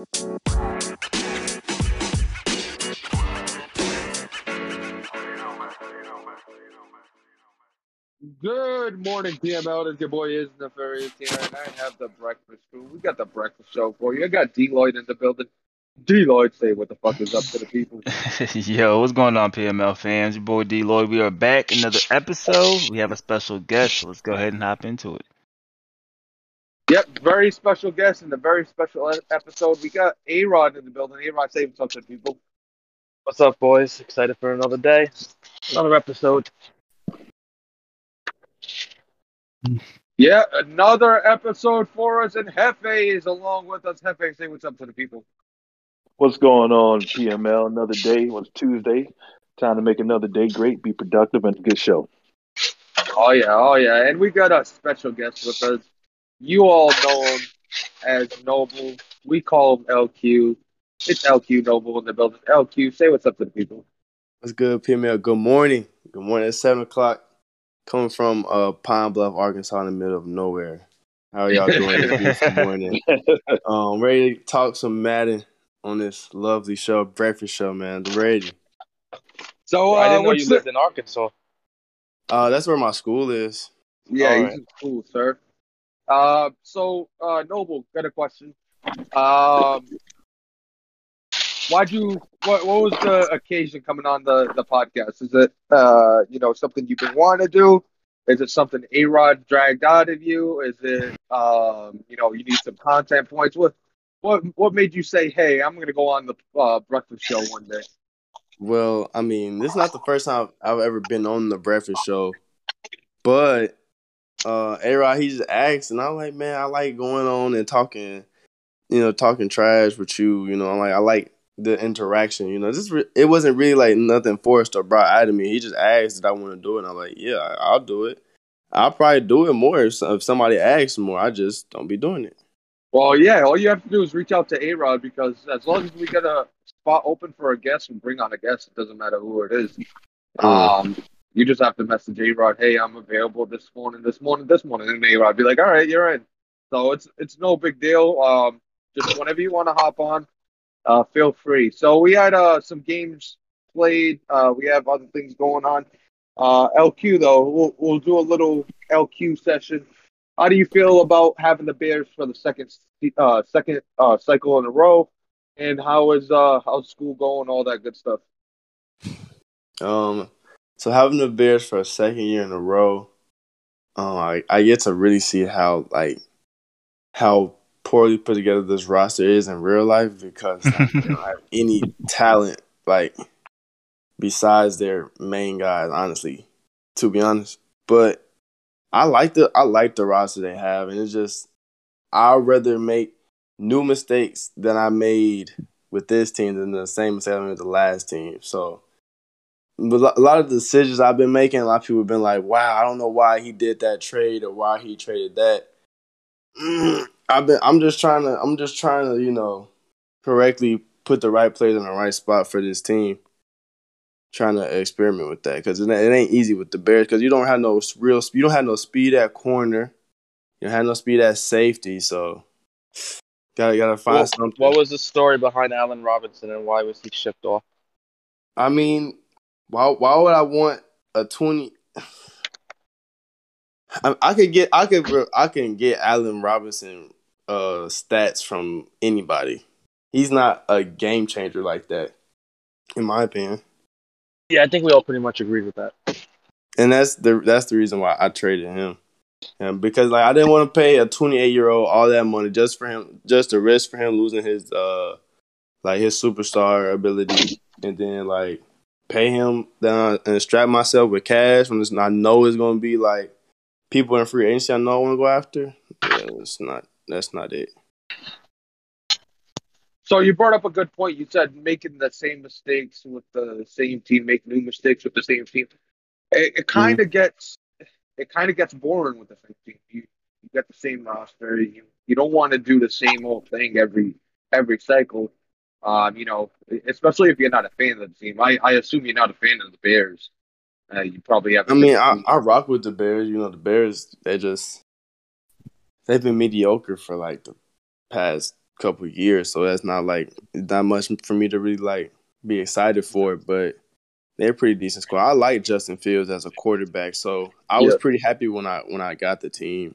Good morning, PML. It's your boy is Nefarious here, and I have the breakfast crew. We got the breakfast show for you. I got Deloitte in the building. Deloitte, say what the fuck is up to the people. Yo, what's going on, PML fans? Your boy D Lloyd. We are back. Another episode. We have a special guest, so let's go ahead and hop into it. Yep, very special guest in a very special episode. We got A Rod in the building. A Rod, say what's up to the people. What's up, boys? Excited for another day, another episode. Yeah, another episode for us, and Hefe is along with us. Hefe, say what's up to the people. What's going on, PML? Another day. It was Tuesday. Time to make another day great, be productive, and a good show. Oh yeah, oh yeah, and we got a special guest with us. You all know him as Noble. We call him LQ. It's LQ Noble in the building. LQ, say what's up to the people. What's good, PML? Good morning. Good morning. It's seven o'clock. Coming from uh, Pine Bluff, Arkansas, in the middle of nowhere. How are y'all doing this beautiful morning? Um, ready to talk some Madden on this lovely show, breakfast show, man. Ready? So, I uh, didn't know what's you the- lived in Arkansas. Uh, that's where my school is. Yeah, All he's right. cool, sir. Uh, so, uh, Noble, got a question. Um, why'd you? What What was the occasion coming on the the podcast? Is it uh, you know, something you've been wanting to do? Is it something A Rod dragged out of you? Is it um, you know, you need some content points? What what what made you say, hey, I'm gonna go on the uh, breakfast show one day? Well, I mean, this is not the first time I've ever been on the breakfast show, but uh, A Rod, he just asked, and I'm like, man, I like going on and talking, you know, talking trash with you. You know, I'm like, I like the interaction. You know, this re- it wasn't really like nothing forced or brought out of me. He just asked did I want to do it, and I'm like, yeah, I- I'll do it. I'll probably do it more if, if somebody asks more. I just don't be doing it. Well, yeah, all you have to do is reach out to A Rod because as long as we get a spot open for a guest and bring on a guest, it doesn't matter who it is. Um, you just have to message A Rod, hey, I'm available this morning, this morning, this morning, and A Rod be like, all right, you're in. So it's it's no big deal. Um, just whenever you want to hop on, uh, feel free. So we had uh some games played. Uh, we have other things going on. Uh, LQ though, we'll we'll do a little LQ session. How do you feel about having the Bears for the second uh, second uh, cycle in a row? And how is uh, how's school going? All that good stuff. Um, so having the Bears for a second year in a row, um, I, I get to really see how like how poorly put together this roster is in real life because like, they don't have any talent like besides their main guys. Honestly, to be honest, but I like the I like the roster they have, and it's just I'd rather make new mistakes than I made with this team than the same mistake I made with the last team. So but a lot of the decisions I've been making, a lot of people have been like, "Wow, I don't know why he did that trade or why he traded that." I've been, I'm just trying to, I'm just trying to, you know, correctly put the right players in the right spot for this team. Trying to experiment with that because it, ain't- it ain't easy with the Bears because you don't have no real, you don't have no speed at corner, you don't have no speed at safety, so gotta gotta find What, something. what was the story behind Allen Robinson and why was he shipped off? I mean, why why would I want a twenty? I, I could get I could I can get Allen Robinson uh stats from anybody. He's not a game changer like that, in my opinion. Yeah, I think we all pretty much agree with that. And that's the that's the reason why I traded him. And because like I didn't want to pay a 28 year old all that money just for him, just to risk for him losing his uh like his superstar ability, and then like pay him down and strap myself with cash when I know it's gonna be like people in free agency I know I want to go after. Yeah, it's not. That's not it. So you brought up a good point. You said making the same mistakes with the same team, make new mistakes with the same team. It, it mm-hmm. kind of gets it kind of gets boring with the same team. You you get the same roster. You you don't want to do the same old thing every every cycle. Um, you know, especially if you're not a fan of the team. I, I assume you're not a fan of the Bears. Uh, you probably have. I mean, I, I rock with the Bears. You know, the Bears they just they've been mediocre for like the past couple years, so that's not like not much for me to really like be excited for. But they're a pretty decent squad. I like Justin Fields as a quarterback, so I was pretty happy when I when I got the team.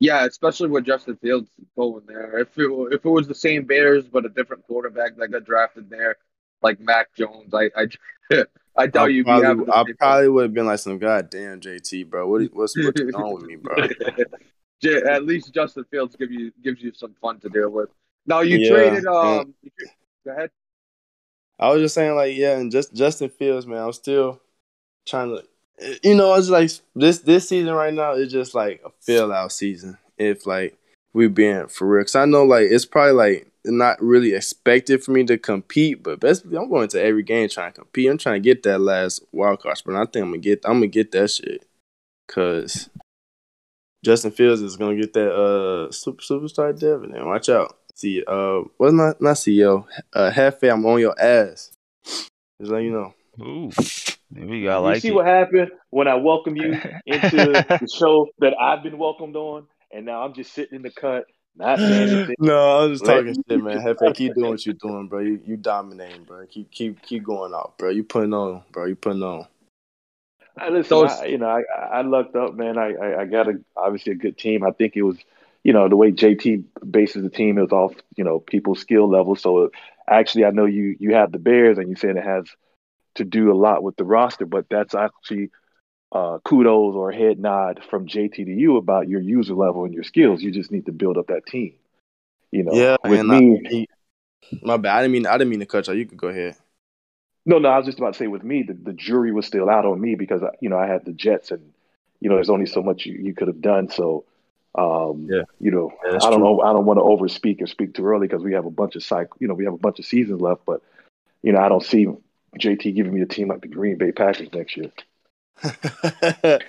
Yeah, especially with Justin Fields going there. If it if it was the same Bears but a different quarterback that got drafted there, like Mac Jones, I I, I doubt I you'd be having probably, the I same probably would have been like some goddamn JT, bro. What what's what's wrong with me, bro? J- At least Justin Fields give you gives you some fun to deal with. Now you Yeah, traded um. you tra- Go ahead. I was just saying, like, yeah, and just Justin Fields, man. I'm still trying to, you know, it's like this this season right now is just like a fill out season. If like we being for real, because I know like it's probably like not really expected for me to compete, but basically I'm going to every game trying to compete. I'm trying to get that last wild card spot. I think I'm gonna get I'm gonna get that shit, cause Justin Fields is gonna get that uh super superstar dividend. Watch out. See, uh, well, not not CEO. Uh, Hefe, I'm on your ass. Just let you know. Ooh, there we go. I you like see it. what happened when I welcome you into the show that I've been welcomed on, and now I'm just sitting in the cut, not saying anything. No, I'm just Let talking shit, man. Hefe, keep doing what you're doing, bro. You you dominating, bro. Keep keep keep going off, bro. You putting on, bro. You putting on. I listen, So I, you know, I, I lucked up, man. I, I, I got a obviously a good team. I think it was, you know, the way JT bases the team is off, you know, people's skill level. So actually, I know you you have the Bears, and you said it has to do a lot with the roster, but that's actually uh, kudos or a head nod from JT to you about your user level and your skills. You just need to build up that team. You know, Yeah, with and me, I, he- my bad. I didn't mean I didn't mean to cut you. You could go ahead. No, no, I was just about to say with me, the, the jury was still out on me because you know I had the Jets, and you know there's only so much you, you could have done. So, um, Yeah. you know, Yeah, I don't true. know, I don't want to overspeak or speak too early because we have a bunch of cycle, you know, we have a bunch of seasons left, but you know, I don't see JT giving me a team like the Green Bay Packers next year.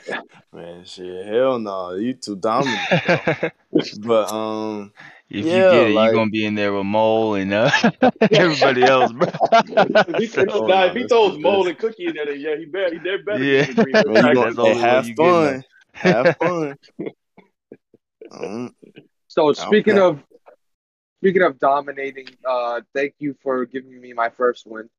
man, shit, hell no, you too dominant. But um, if Yeah, you get it, like- you're gonna be in there with Mole and uh, everybody else, bro. if he, Oh, nah, if he throws Mole and Cookie in there, then yeah, he better, he they're better. Yeah. than the Green Bay man, Packers. That's the gonna hey, have you get fun, have fun. Um, So speaking Okay. of speaking of dominating, uh, thank you for giving me my first win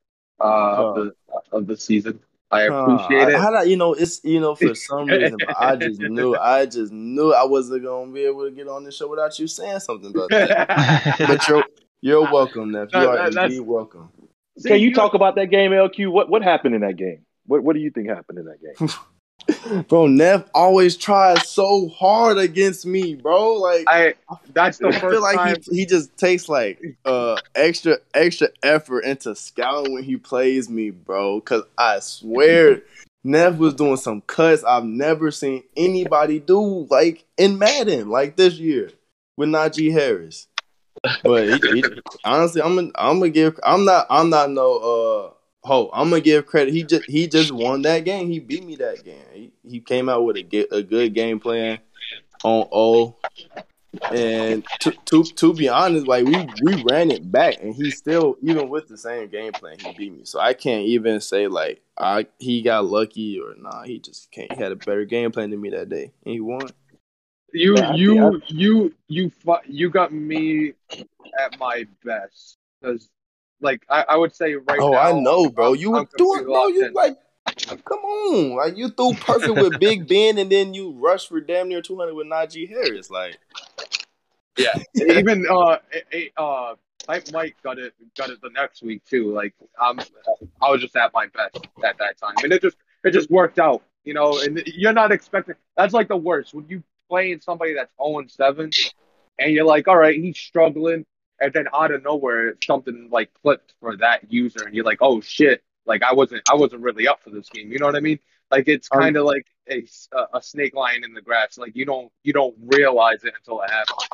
uh, of the of the season. I appreciate Uh, it. How that you know it's you know for some reason, but I just knew I just knew I wasn't gonna be able to get on this show without you saying something about that. But you're you're welcome, Neff. You That- are that- indeed welcome. See, Can you talk about that game, LQ? What what happened in that game? What what do you think happened in that game? Bro, Neff always tries so hard against me, bro. Like I that's the I feel like time. he he just takes like uh extra extra effort into scouting when he plays me, bro. Cause I swear Neff was doing some cuts I've never seen anybody do like in Madden like this year with Najee Harris. But he, he, honestly, I'm gonna I'm gonna give I'm not I'm not no uh ho I'm gonna give credit. He just he just won that game. He beat me that game. He, he came out with a ge- a good game plan on O. And to, to to be honest, like we we ran it back, and he still even with the same game plan, he beat me. So I can't even say like I he got lucky or nah. He just can't. He had a better game plan than me that day, and he won. You Yeah, I you you you you got me at my best because like I, I would say right oh, now. I know, bro. I'm- You were doing, bro. You in. like, come on, like you threw perfect with Big Ben, and then you rushed for damn near two hundred with Najee Harris. Like, Yeah, even uh, uh, Mike got it got it the next week too. Like um, I was just at my best at that time, and it just it just worked out, you know. And you're not expecting. That's like the worst when you playing somebody that's 0 and 7, and you're like, all right, he's struggling, and then out of nowhere something like clipped for that user, and you're like, oh shit, like I wasn't I wasn't really up for this game. You know what I mean? Like it's Um, kind of like a, a snake lying in the grass. Like you don't you don't realize it until it happens.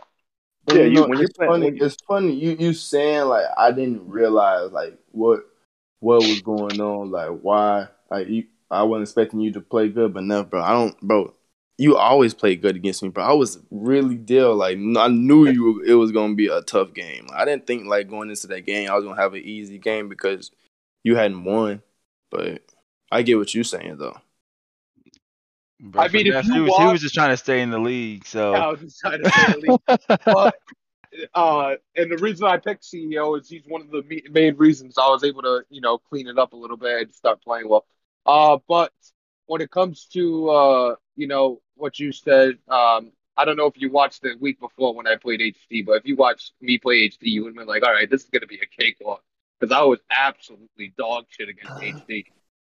And Yeah, you you- know, when you're it's playing- funny. you- it's funny you you saying like I didn't realize like what what was going on, like why like you, I wasn't expecting you to play good, but no, bro, I don't, bro. You always play good against me, bro. I was really deal like I knew you were, it was gonna be a tough game. I didn't think like going into that game I was gonna have an easy game because you hadn't won, but I get what you're saying though. Bro, I mean, if you he, was, he was just trying to stay in the league, so I was just trying to say the least. But uh, and the reason I picked CEO is he's one of the main reasons I was able to, you know, clean it up a little bit and start playing well. Uh, but when it comes to, uh, you know, what you said, um, I don't know if you watched the week before when I played HD, but if you watched me play HD, you would have been like, all right, this is going to be a cakewalk because I was absolutely dog shit against HD.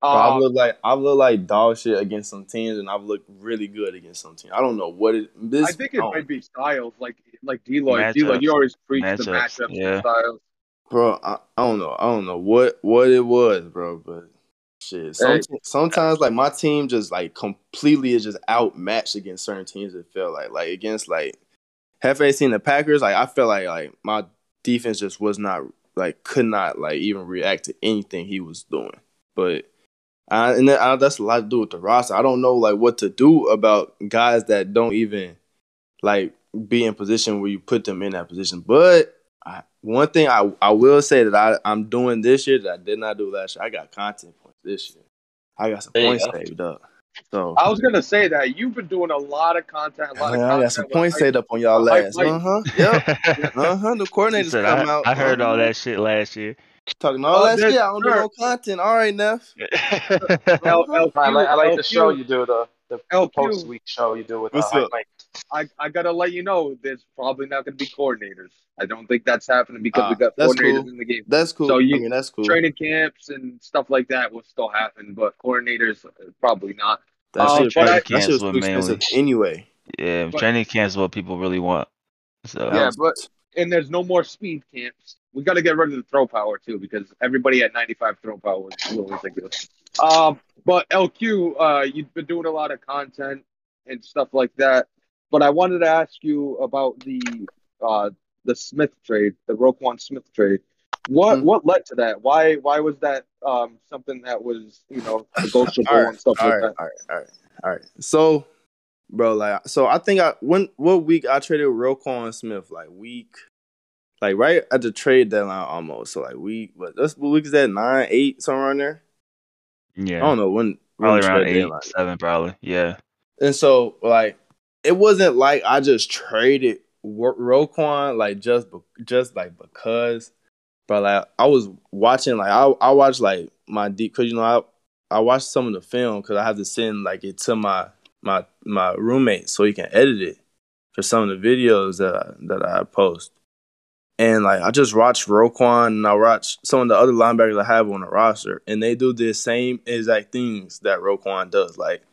Bro, I've Um, looked like I've looked like dog shit against some teams, and I've looked really good against some teams. I don't know what it. This I think it oh, might be styles like like Deloy. Deloy, you always preach the Matchups, matchups yeah. and styles. bro. I, I don't know. I don't know what what it was, bro. But shit, some, sometimes like my team just like completely is just outmatched against certain teams. It felt like like against like Hefe seen the Packers. Like I felt like like my defense just was not like could not like even react to anything he was doing. But I, and that, I, that's a lot to do with the roster. I don't know like what to do about guys that don't even like be in position where you put them in that position. But I, one thing I, I will say that I, I'm doing this year that I did not do last year. I got content this year. I got some There points go. saved up. So I was gonna say that you've been doing a lot of content, a lot man, of I got some points saved up on y'all last. Uh huh. Yep. Uh huh. The coordinators said, come I, out. I heard all uh-huh. that shit last year. Talking all Oh, that that's shit. I don't do no content. All right, Neff. L- Uh-huh. LQ, I like, I like the LQ, show you do, the, the LQ. post week show you do with uh, What's Hype up? Mike. I, I gotta let you know, there's probably not gonna be coordinators. I don't think that's happening because we Ah, got that's coordinators cool. in the game. That's cool. So you- I mean, that's cool. Training camps and stuff like that will still happen, but coordinators uh, probably not. That's Uh, shit, but I- that shit was Camps too were expensive mainly- anyway. Yeah, But- training camps is what people really want. So Yeah, but and there's no more speed camps. We got to get rid of the throw power too because everybody at 95 throw power was a little ridiculous. Um, but LQ, uh, you've been doing a lot of content and stuff like that. But I wanted to ask you about the uh the Smith trade, the Roquan Smith trade. What Mhm. what led to that? Why why was that um something that was you know negotiable all right, and stuff like right, that? all right, all right, all right. So, bro, like, so I think I when what week I traded Roquan Smith, like week, like right at the trade deadline almost. So like week, what that's what week is that? Nine, eight, somewhere around there. yeah, I don't know when. when probably the around trade eight, deadline- seven, probably. Yeah, And so like it wasn't like I just traded Ro- Roquan like just be- just like because, but like I was watching like I I watched like my deep because you know I I watched some of the film because I have to send like it to my my my roommate so he can edit it for some of the videos that I, that I post. And like I just watched Roquan and I watched some of the other linebackers I have on the roster, and they do the same exact things that Roquan does. Like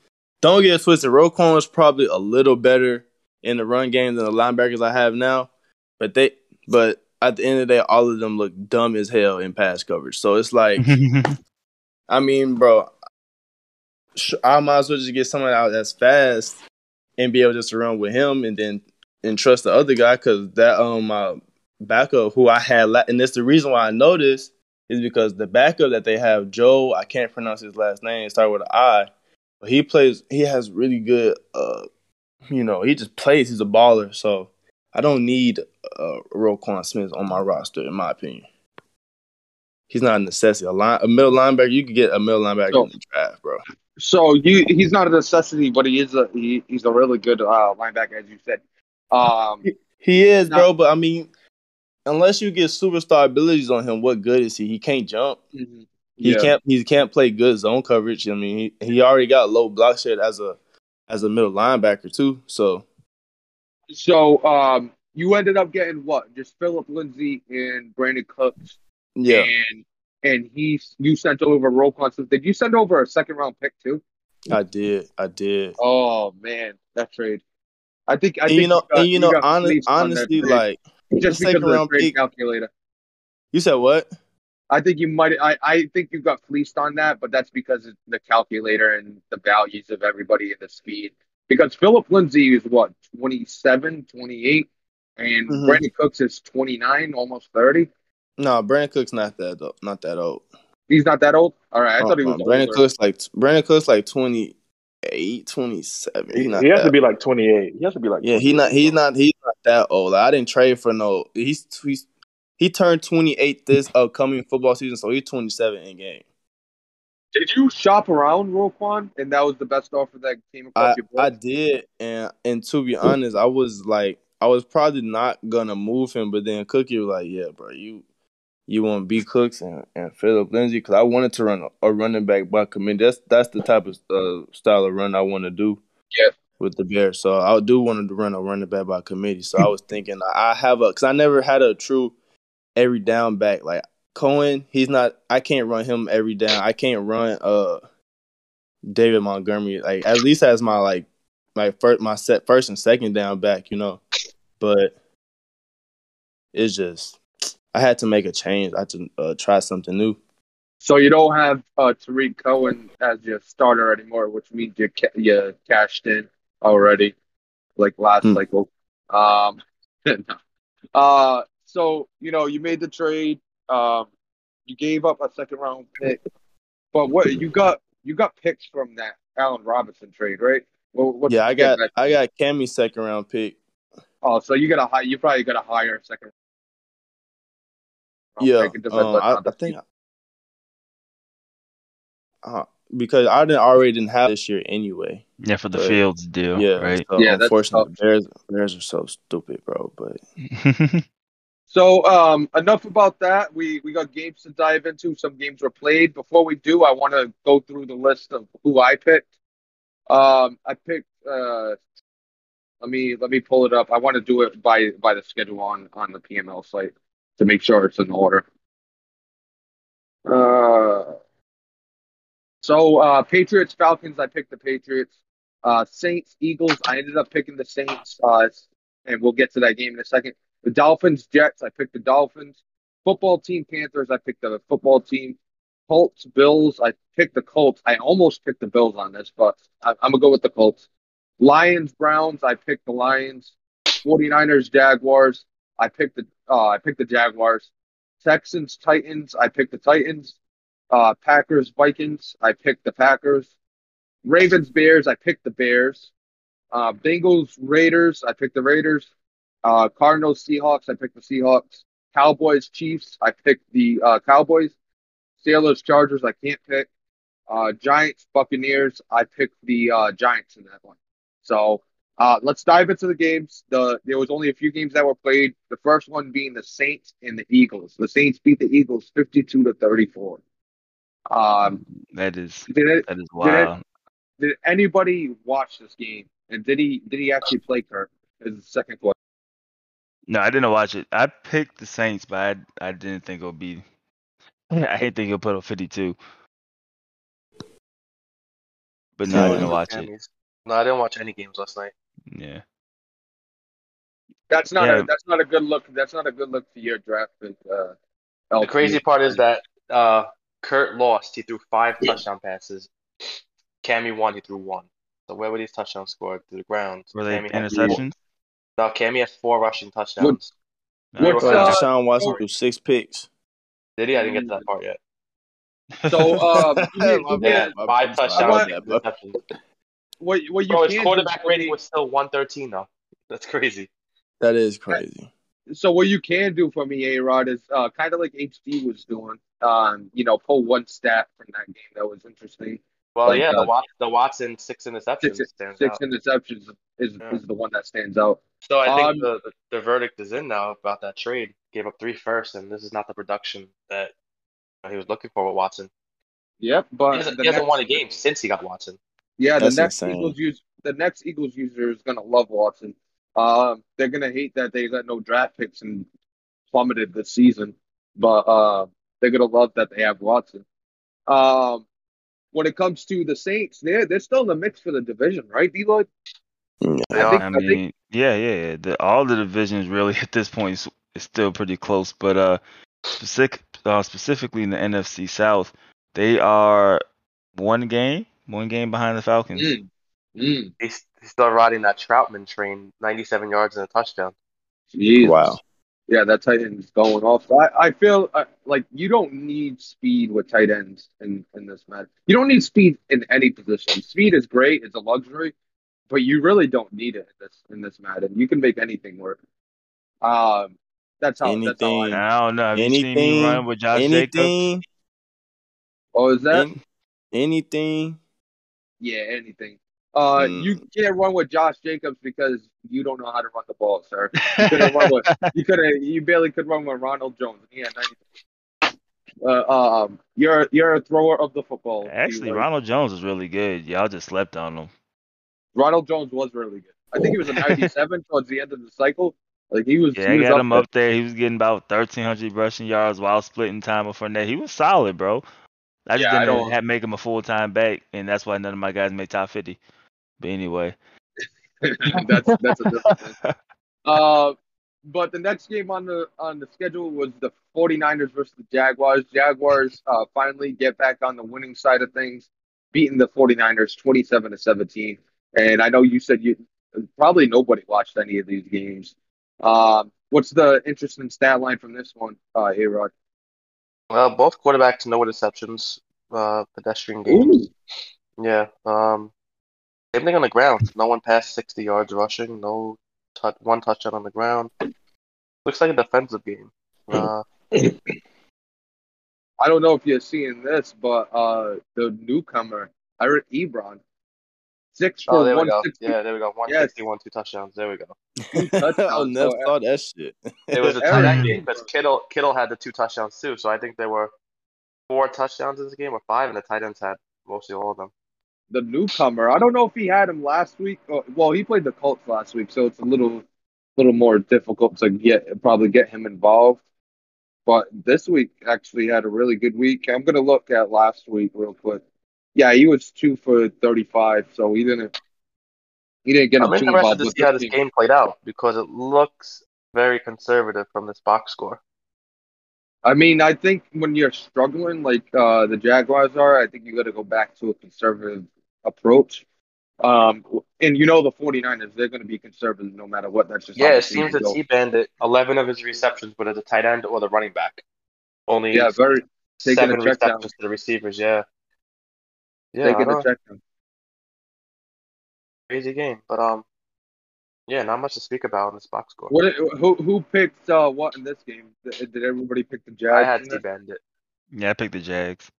don't get twisted. Roquan is probably a little better in the run game than the linebackers I have now, but they, but at the end of the day, all of them look dumb as hell in pass coverage. So it's like, I mean, bro, I might as well just get someone out that's fast and be able just to run with him, and then and trust the other guy because that um my backup who I had, la- and that's the reason why I this is because the backup that they have, Joe, I can't pronounce his last name, start with an I. But he plays. He has really good. Uh, you know, he just plays. He's a baller. So I don't need uh, Roquan Smith on my roster, in my opinion. He's not a necessity. A line, a middle linebacker. You could get a middle linebacker So- in the draft, bro. So you he's not a necessity, but he is a he, he's a really good uh, linebacker, as you said. Um, He is, No. bro. But I mean, unless you get superstar abilities on him, what good is he? He can't jump. He yeah. can't. He can't play good zone coverage. I mean, he, he already got low block shed as a as a middle linebacker too. So So um, you ended up getting what? Just Phillip Lindsay and Brandin Cooks, yeah, and and he you sent over Roquan Smith. Did you send over a second round pick too? I did. I did. Oh man, that trade. I think I and think you know, got- and you know, honest, honestly, like just second round pick- calculator. you said, what? I think you might. I, I think you got fleeced on that, but that's because of the calculator and the values of everybody and the speed. Because Phillip Lindsay is what 27, 28, and Mhm. Brandin Cooks is 29, almost 30. No, Brandin Cook's not that old. Not that old. He's not that old. All right, I thought he was. Brandin older. Cook's like Brandin Cook's like 28, 27. He, He's not he has that to be like 28. He has to be like Yeah, he not he's not he's not that old. I didn't trade for no. He's he's he turned 28 this upcoming football season, so he's 27 in game. Did you shop around Roquan, and that was the best offer that came across I your I did, and and to be honest, I was like I was probably not gonna move him, but then Cookie was like, "Yeah, bro, you you want B Cooks and, and Phillip Lindsay because I wanted to run a, a running back by committee. That's that's the type of uh, style of run I want to do. Yeah. With the Bears, so I do want to run a running back by committee. So I was thinking I have a because I never had a true every down back like Cohen. He's not. I can't run him every down. I can't run uh David Montgomery like at least as my like my first my set first and second down back. You know, but it's just I had to make a change. I had to uh, try something new. So you don't have uh, Tarik Cohen as your starter anymore, which means you ca- you cashed in already, like last Hmm. cycle. Um, uh, so you know you made the trade. Um, you gave up a second round pick, but what you got? You got picks from that Allen Robinson trade, right? Well, what yeah, I got back? I got Cammy second round pick. Oh, so you got a high. You probably got a higher second. round Yeah, pick. Um, I, I think uh, because I didn't already didn't have this year anyway. Yeah, for the But- Fields deal, yeah, right? So Yeah, that's unfortunately, Bears Bears are so stupid, bro. But So um, enough about that. We we got games to dive into. Some games were played. Before we do, I want to go through the list of who I picked. Um, I picked. Uh, let me let me pull it up. I want to do it by by the schedule on on the PML site to make sure it's in order. Uh, so uh, Patriots Falcons. I picked the Patriots. Uh, Saints Eagles. I ended up picking the Saints. Uh, and we'll get to that game in a second. The Dolphins, Jets, I picked the Dolphins. Football team, Panthers, I picked the football team. Colts, Bills, I picked the Colts. I almost picked the Bills on this, but I, I'm going to go with the Colts. Lions, Browns, I picked the Lions. 49ers, Jaguars, I picked the uh, I picked the Jaguars. Texans, Titans, I picked the Titans. Uh, Packers, Vikings, I picked the Packers. Ravens, Bears, I picked the Bears. Uh, Bengals, Raiders, I picked the Raiders. Uh, Cardinals, Seahawks, I picked the Seahawks. Cowboys, Chiefs, I picked the uh, Cowboys. Steelers, Chargers, I can't pick. Uh, Giants, Buccaneers, I picked the uh, Giants in that one. So uh, let's dive into the games. The there was only a few games that were played. The first one being the Saints and the Eagles. The Saints beat the Eagles fifty-two to thirty-four. Um, that is did it? that is wild. Did anybody watch this game? And did he did he actually play Kirk? Is the second question. No, I didn't watch it. I picked the Saints, but I I didn't think it would be. I didn't think he'll put up 52. But no, I didn't watch it. No, I didn't watch any games last night. Yeah. That's not Yeah. a that's not a good look. That's not a good look for your draft pick. Uh, The crazy part is that uh, Kurt lost. He threw five touchdown passes. Cammy won. He threw one. So where were these touchdowns scored? To the ground. Were they Cammy interceptions? No, Cammy has four rushing touchdowns. No. What's, Bro, uh, Deshaun Watson threw six picks. Did he? I didn't get to that part yet. So um, you, My you Yeah, bad, can't, my five touchdowns. my want- bad, bro. interceptions. what what you Bro, his quarterback rating was still 113 though. That's crazy. That is crazy. so what you can do for me, A Rod, is uh, kind of like HD was doing. Um, you know, pull one stat from that game that was interesting. Well, Like, yeah, uh, the Watson, the Watson six interceptions Six, stands six out. interceptions is Yeah. is the one that stands out. So I think Um, the, the the verdict is in now about that trade. Gave up three firsts, and this is not the production that he was looking for with Watson. Yep, but He hasn't, the he hasn't won a game since he got Watson. Yeah, the next insane. Eagles use the next Eagles user is gonna love Watson. Um, they're gonna hate that they got no draft picks and plummeted this season, but uh, they're gonna love that they have Watson. Um, when it comes to the Saints, they're they're still in the mix for the division, right, Deloitte? Yeah. I think I I think mean, yeah, yeah, yeah. The, all the divisions really at this point is, is still pretty close, but uh, specific, uh, specifically in the NFC South, they are one game, one game behind the Falcons. Mm, mm, He's, he's still riding that Trautman train, 97 yards and a touchdown. Jesus. Wow. Yeah, that tight end is going off. I, I feel uh, like you don't need speed with tight ends in, in this match. You don't need speed in any position. Speed is great; it's a luxury, but you really don't need it in this in this match. And you can make anything work. Um, that's how. That's how Anything. I. I don't know. Have you seen me Anything, run with Josh Jacobs? anything, Oh, is that? an- anything. Yeah, anything. Uh, Mm. you can't run with Josh Jacobs because you don't know how to run the ball, sir. You could have run with you could you barely could run with Ronald Jones. He had 90. Uh, um, you're you're a thrower of the football. Actually, Ronald Jones is really good. Y'all just slept on him. Ronald Jones was really good. I think he was a 97 towards the end of the cycle. Like he was. Yeah, he I was got up him there. up there. He was getting about 1,300 rushing yards while splitting time with Fournette. He was solid, bro. I just Yeah, didn't don't- have, make him a full time back, and that's why none of my guys made top 50. But anyway, that's that's a different thing. Uh, but the next game on the on the schedule was the 49ers versus the Jaguars. Jaguars uh, finally get back on the winning side of things, beating the 49ers 27 to 17. And I know you said you probably nobody watched any of these games. Um, what's the interesting stat line from this one, uh, A-Rod? Well, both quarterbacks, no interceptions, uh, pedestrian games. Yeah. Um, same thing on the ground. No one passed 60 yards rushing. No tou- one touchdown on the ground. Looks like a defensive game. Uh, I don't know if you're seeing this, but uh, the newcomer, Eric Ebron, six oh, for oh, there we go. 160. Yeah, there we go. 161, two touchdowns. There we go. I never so- saw that shit. It was a Aaron- tight end game because Kittle Kittle had the two touchdowns too. So I think there were four touchdowns in this game or five, and the tight ends had mostly all of them. the newcomer. I don't know if he had him last week. Oh, well, he played the Colts last week, so it's a little little more difficult to get probably get him involved. But this week actually had a really good week. I'm gonna look at last week real quick. Yeah, he was two for 35, so he didn't he didn't get I'm interested to see how this team. game played out because it looks very conservative from this box score. I mean, I think when you're struggling like uh, the Jaguars are, I think you got to go back to a conservative approach. Um, and you know the 49ers, they're going to be conservative no matter what. That's just Yeah, it seems that. T Bandit, 11 of his receptions were to the tight end or the running back. Only Yeah, very seven check down. receptions to the receivers. Yeah. Yeah, I taking don't know. check down. crazy game, but um, yeah, not much to speak about in this box score. What? Who who picked uh, what in this game? Did, did everybody pick the Jags? I had in T this? Bandit. yeah, I picked the Jags.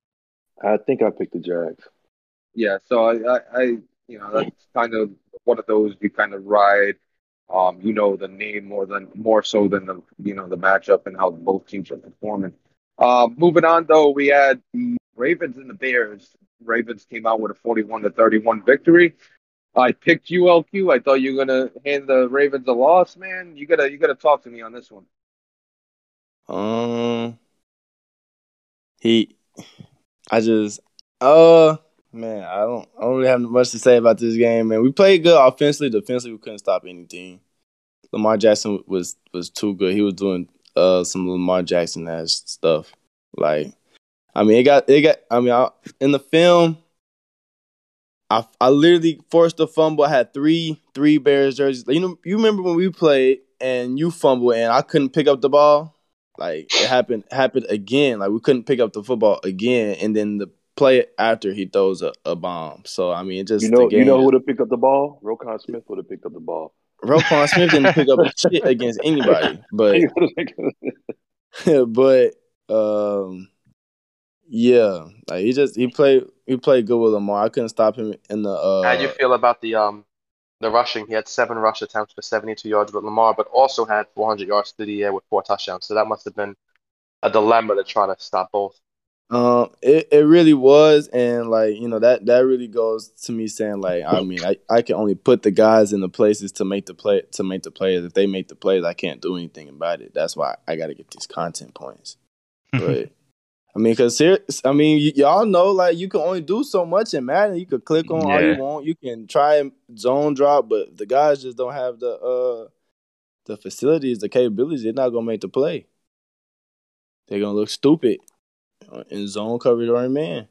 I think I picked the Jags. Yeah, so I, I, I, you know, that's kind of one of those you kind of ride. Um, you know the name more than more so than the you know the matchup and how both teams are performing. Um, moving on though, we had the Ravens and the Bears. Ravens came out with a forty-one to thirty-one victory. I picked ULQ. I thought you were gonna hand the Ravens a loss, man. You gotta you gotta talk to me on this one. Um, he, I just, uh, man, I don't, I don't really have much to say about this game, man. We played good offensively, defensively, we couldn't stop anything. Lamar Jackson was was too good. He was doing uh some Lamar Jackson ass stuff. Like, I mean, it got it got. I mean, I, in the film, I I literally forced a fumble. I had three three Bears jerseys. You know, you remember when we played and you fumbled and I couldn't pick up the ball. Like it happened happened again. Like we couldn't pick up the football again, and then the play after he throws a, a bomb. So I mean, it just You know, you know who would have picked up the ball? Roquan Smith would have picked up the ball. Roquan Smith didn't pick up shit against anybody, but He would've picked up- but um, yeah, like he just he played he played good with Lamar. I couldn't stop him in the uh. How do you feel about the um the rushing? He had seven rush attempts for 72 yards with Lamar, but also had 400 yards through the air with four touchdowns. So that must have been a dilemma to try to stop both. Um, it, it really was, and like you know that that really goes to me saying like I mean I, I can only put the guys in the places to make the play to make the plays. If they make the plays, I can't do anything about it. That's why I got to get these content points. But I mean, cause here, I mean, y- y'all know like you can only do so much in Madden. You could click on all you want. You can try zone drop, but the guys just don't have the uh the facilities, the capabilities. They're not gonna make the play. They're gonna look stupid in zone coverage or in man.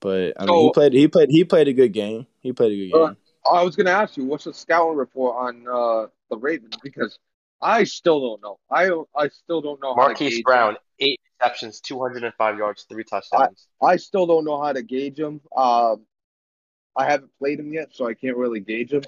But I mean, he played. He played. He played a good game. He played a good game. Uh, I was gonna ask you, what's the scouting report on uh, the Ravens? Because I still don't know. I I still don't know how to Marquise gauge Brown, eight receptions, 205 yards, three touchdowns. I still don't know how to gauge him. Um, I haven't played him yet, so I can't really gauge him.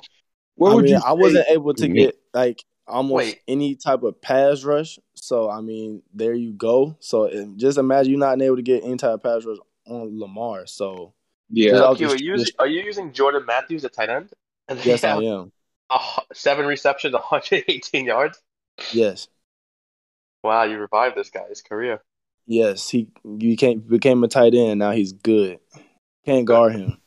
Where I would mean, you I say- wasn't able to get like almost Wait. any type of pass rush. So I mean, there you go. So just imagine you not able to get any type of pass rush on Lamar. So Yeah. Just off Q, the- are you using, are you using Jordan Matthews at tight end? Yes, I am. A hu- seven receptions, 118 yards. Yes. Wow, you revived this guy's career. Yes, he you can't became a tight end. Now he's good. Can't guard him,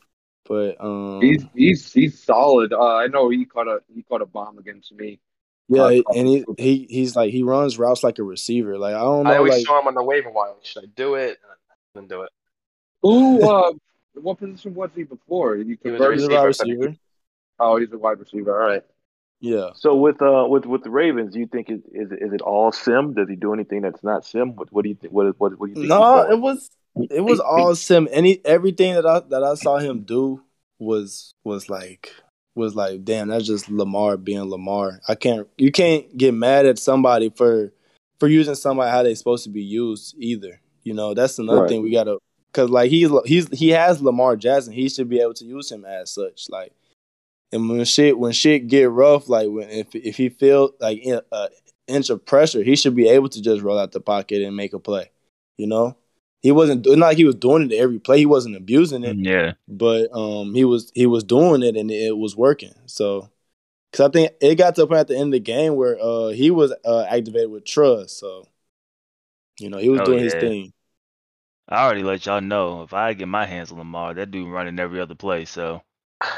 but um, He's he's he's solid. Uh, I know he caught a he caught a bomb against me. yeah, uh, and he, he he's like he runs routes like a receiver. Like I don't know. I know, always like saw him on the waiver wire. Should I do it? And I didn't do it. Who? Uh, what position was he before? You He was a converted? receiver, wide I think. receiver. Oh, he's a wide receiver. All right. Yeah, So with uh with with the Ravens, do you think it is is it all sim? Does he do anything that's not sim? What, what do you think? What what what do you think? no, it was it was all sim. Any everything that I that I saw him do was was like was like damn. That's just Lamar being Lamar. I can't you can't get mad at somebody for for using somebody how they're supposed to be used either. You know that's another Right. thing we gotta because like he's he's he has Lamar Jackson. He should be able to use him as such. Like and when shit when shit get rough, like when if if he feel like an uh, inch of pressure, he should be able to just roll out the pocket and make a play. You know, he wasn't not like he was doing it every play. He wasn't abusing it, Yeah. but um, he was he was doing it and it was working. So, because I think it got to a point at the end of the game where uh he was uh, activated with trust. So, you know, he was Oh, doing his thing. I already let y'all know if I get my hands on Lamar, that dude running every other play. So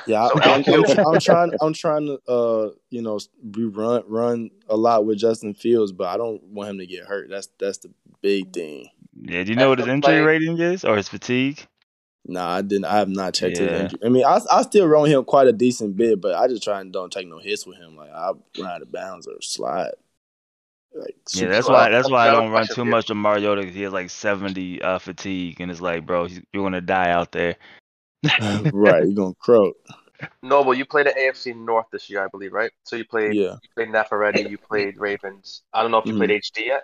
Yeah, So I, I'm, I'm, I'm trying. I'm trying to, uh, you know, we run run a lot with Justin Fields, but I don't want him to get hurt. That's that's the big thing. yeah, do you know what his injury play. rating is or his fatigue? Nah, I didn't. I have not checked his injury. I mean, I I still run him quite a decent bit, but I just try and don't take no hits with him. Like I run out of bounds or slide. Like Yeah, that's Well, why that's why I don't run too much of Mariota because he has like 70 uh, fatigue, and it's like, bro, he's- you're gonna die out there. right. You're gonna croak. Noble, you played at AFC North this year, I believe, right? So you played Yeah, you played Neferetti, you played Ravens. I don't know if you Mhm. played HD yet.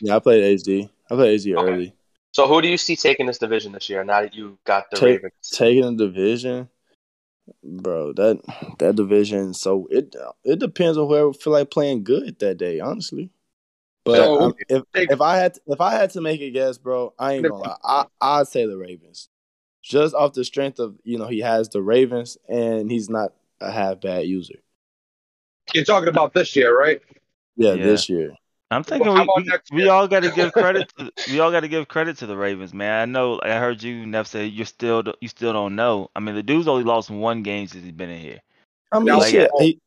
yeah. I played HD. I played HD Okay. early. So who do you see taking this division this year? Now that you got the Take- Ravens, Taking a division, bro. That that division. So it it depends on whoever feel like playing good that day. Honestly, but So, if if I had to, if I had to make a guess, bro, I ain't gonna lie. I I'd say the Ravens, just off the strength of you know he has the Ravens and he's not a half bad user. You're talking about this year, right? Yeah, Yeah. this year. I'm thinking how we, we, we all got to give credit. To, we all got to give credit to the Ravens, man. I know. I heard you, Neff, say you're still you still don't know. I mean, the dude's only lost one game since he's been in here. I mean, like, shit, he,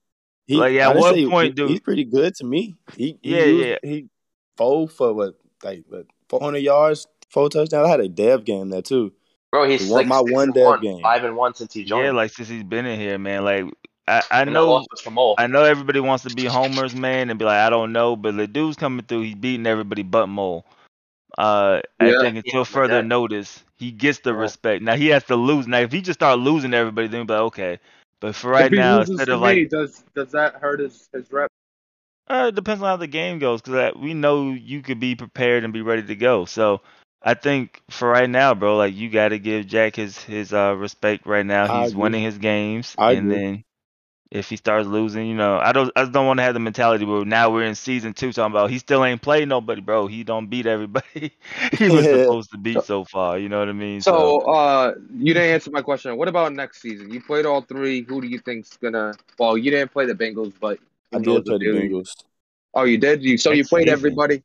he, like, at what point he, do- he's pretty good to me. He, he Yeah, used- yeah. He four for what like what 400 yards, four touchdowns. I had a dev game there too. Bro, he's The one- like my six one and dev one, game. five and one since he joined. Yeah, like since he's been in here, man. Like I, I and know loss was from Mole. I know everybody wants to be homers, man, and be like, I don't know, but the dude's coming through. He's beating everybody but Mole. Uh, I think until Yeah, further yeah. notice, he gets the Yeah. respect. Now he has to lose. Now if he just start losing everybody, then be like, okay. But for right now, instead to of me, like, does does that hurt his his rep? uh, it depends on how the game goes, because we know you could be prepared and be ready to go. So I think for right now, bro, like you got to give Jack his his uh respect right now. He's winning his games, I and agree. then if he starts losing, you know, I don't I just don't want to have the mentality where now we're in season two talking about he still ain't played nobody, bro. He don't beat everybody he was Yeah. supposed to beat so far. You know what I mean? So, uh, you didn't answer my question. What about next season? You played all three. Who do you think's gonna? Well, you didn't play the Bengals, but I did play the Bengals. Oh, you did. You so you played season. everybody.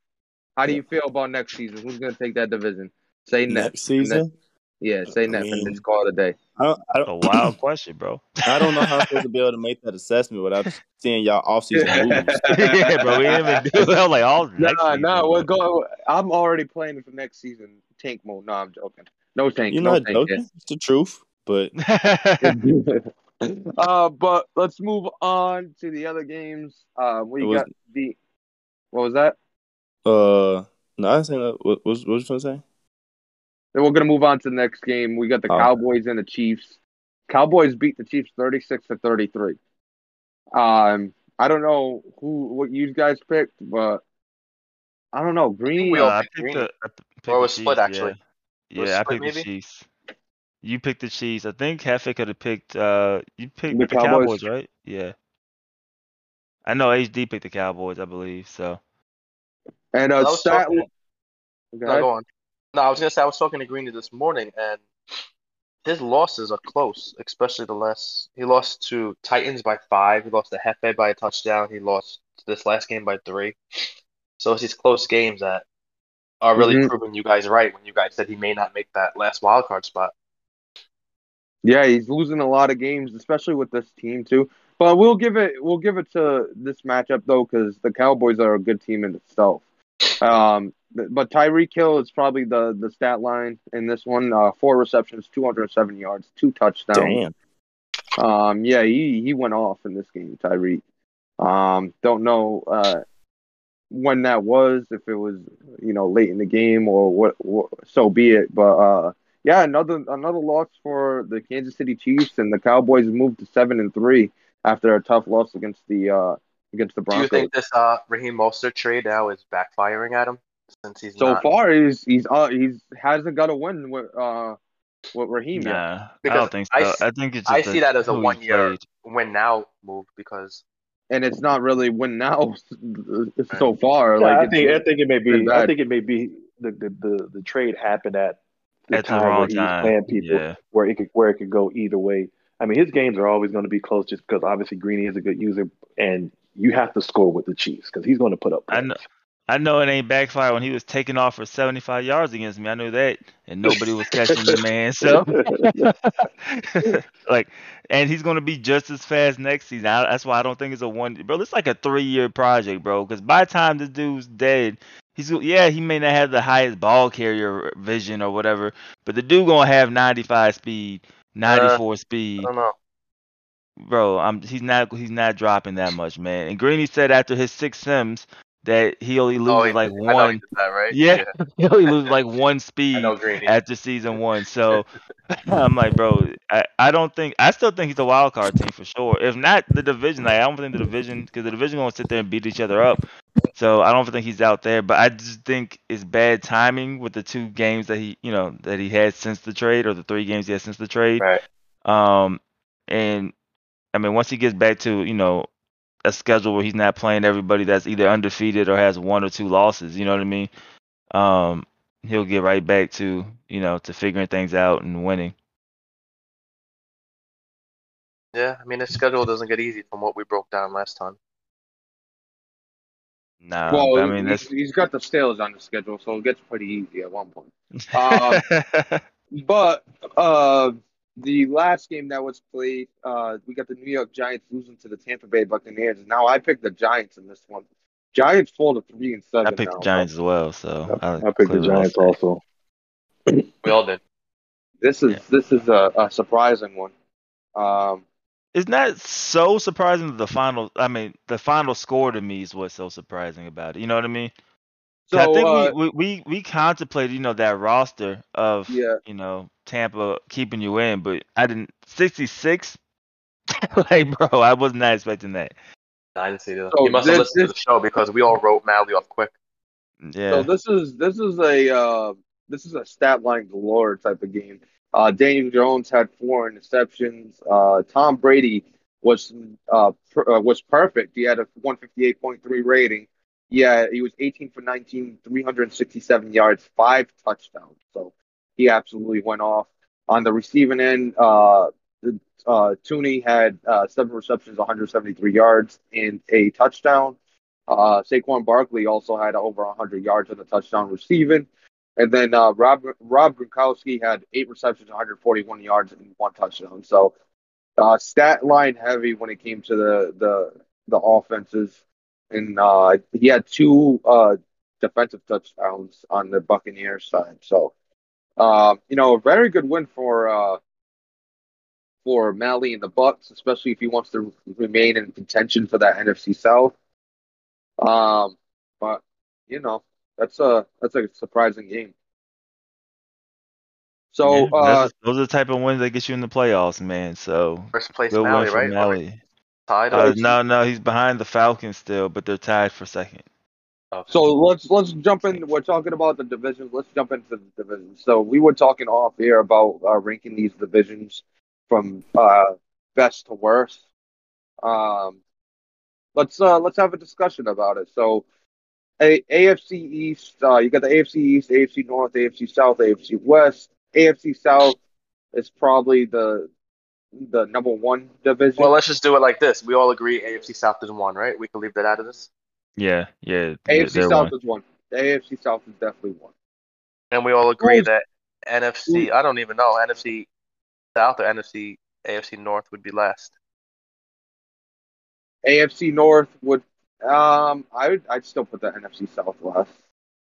How do you feel about next season? Who's gonna take that division? Say net. Next season, Yeah, say I net and mean- just call it a day. I don't, I, a don't, wild question, bro. I don't know how I'm supposed to be able to make that assessment without seeing y'all offseason moves. yeah, bro. We didn't even do that. Like all next Nah, season, nah, we're going. I'm already planning for next season. Tank mode. No, I'm joking. No tank. You're no not tank joking. It's the truth. But uh, but let's move on to the other games. Uh, we It was- got the. What was that? Uh, no, I didn't say that. What, what, what was you gonna say? Then we're gonna move on to the next game. We got the Oh. Cowboys and the Chiefs. Cowboys beat the Chiefs 36 to 33. Um, I don't know who what you guys picked, but I don't know. Green. we Uh, I picked picked Green. the, I p- picked Or it the was split, actually. Yeah, It was yeah I split, picked the? Chiefs. You picked the Chiefs. I think Hefe could have picked. Uh, you picked The the, Cowboys. Cowboys. right? Yeah. I know HD picked the Cowboys. I believe so. And I uh, was stat. talking- Go No, go on. No, I was gonna say I was talking to Greeny this morning, and his losses are close, especially the last. He lost to Titans by five. He lost to Hefe by a touchdown. He lost this last game by three. So it's these close games that are really Mhm. proving you guys right when you guys said he may not make that last wild card spot. Yeah, he's losing a lot of games, especially with this team too. But we'll give it we'll give it to this matchup though, because the Cowboys are a good team in itself. Um, but Tyreek Hill is probably the the stat line in this one. Uh, four receptions, 207 yards, two touchdowns. Damn. Um, yeah, he he went off in this game, Tyreek. Um, don't know uh when that was, if it was you know late in the game or what, what so be it. But uh, yeah, another another loss for the Kansas City Chiefs and the Cowboys moved to seven and three after a tough loss against the uh against the Broncos. Do you think this uh Raheem Mostert trade now is backfiring at him since he's so not? far, he's he's uh he's hasn't got a win with uh with Raheem yet. Nah, I don't think I so. s- I, think it's I see that as a one year played. win now move because and it's not really win now so far. Yeah, like I think I think it may be. I think it may be the the, the, the trade happened at the At the time wrong where he was time, playing people yeah. where it could where it could go either way. I mean, his games are always going to be close just because obviously Greeny is a good user, and you have to score with the Chiefs because he's going to put up. I Points. know, I know it ain't backfire when he was taking off for 75 yards against me. I knew that, and nobody was catching the man. So, like, and he's gonna be just as fast next season. I, that's why I don't think it's a one, bro. It's like a three-year project, bro. Because by the time this dude's dead, he's yeah, he may not have the highest ball carrier vision or whatever, but the dude gonna have 95 speed, Uh, 94 I speed, don't know. bro. I'm he's not he's not dropping that much, man. And Greeny said after his six sims that he only oh, loses Oh, he- like I one. that right. Yeah, he only loses like one speed after season one. So I'm like, bro, I, I don't think I still think he's a wild card team for sure. If not the division, like, I don't think the division because the division gonna sit there and beat each other up. So I don't think he's out there. But I just think it's bad timing with the two games that he you know that he had since the trade or the three games he had since the trade. Right. Um, and I mean once he gets back to you know a schedule where he's not playing everybody that's either undefeated or has one or two losses, you know what I mean? Um, he'll get right back to you know to figuring things out and winning. Yeah, I mean his schedule doesn't get easy from what we broke down last time. Nah, well, I mean he's, he's got the Steelers on the schedule, so it gets pretty easy at one point. Um, But uh, the last game that was played, uh, we got the New York Giants losing to the Tampa Bay Buccaneers. Now I picked the Giants in this one. Giants fall to three and seven. I picked now. the Giants as well, so I, I picked the Giants lost also. We all did. This is Yeah. this is a, a surprising one. Um, It's not so surprising that the final. I mean, the final score to me is what's so surprising about it. You know what I mean? so I think uh, we, we we we contemplated, you know, that roster of Yeah. you know Tampa keeping you in, but I didn't. Sixty six, like bro, I was not expecting that. I didn't see that. So he must have this- to the show because we all wrote Mally off quick. Yeah, So this is this is a uh, this is a stat line galore type of game. Uh, Daniel Jones had four interceptions. Uh, Tom Brady was uh, per, uh, was perfect. He had a 158.3 rating. Yeah, he was 18 for 19, 367 yards, five touchdowns. So he absolutely went off. On the receiving end, uh, the, uh, Tooney had uh, seven receptions, 173 yards, and a touchdown. Uh, Saquon Barkley also had over 100 yards and a touchdown receiving. And then uh, Rob Rob Gronkowski had eight receptions, 141 yards, and one touchdown. So uh, stat line heavy when it came to the the the offenses. And uh, he had two uh, defensive touchdowns on the Buccaneers side. So uh, you know, a very good win for uh, for Mally and the Bucks, especially if he wants to remain in contention for that NFC South. Um, but you know, that's a that's a surprising game. So Yeah, uh, those are the type of wins that get you in the playoffs, man. So First place good Mally, win right? Mally. Tied. Uh, no, no, he's behind the Falcons still, but they're tied for second. Oh. so let's let's jump in. We're talking about the divisions. Let's jump into the divisions. So we were talking off here about uh, ranking these divisions from uh, best to worst. Um, let's uh, let's have a discussion about it. So, a- AFC East, uh, you got the AFC East, AFC North, AFC South, AFC West. AFC South, is probably the the number one division. Well, let's just do it like this. We all agree AFC South is one, right? We can leave that out of this. Yeah, yeah. AFC South one. is one. The AFC South is definitely one. And we all agree Who's- that NFC, I don't even know, NFC South or NFC, AFC North would be last. AFC North would um I would I'd still put the NFC South last.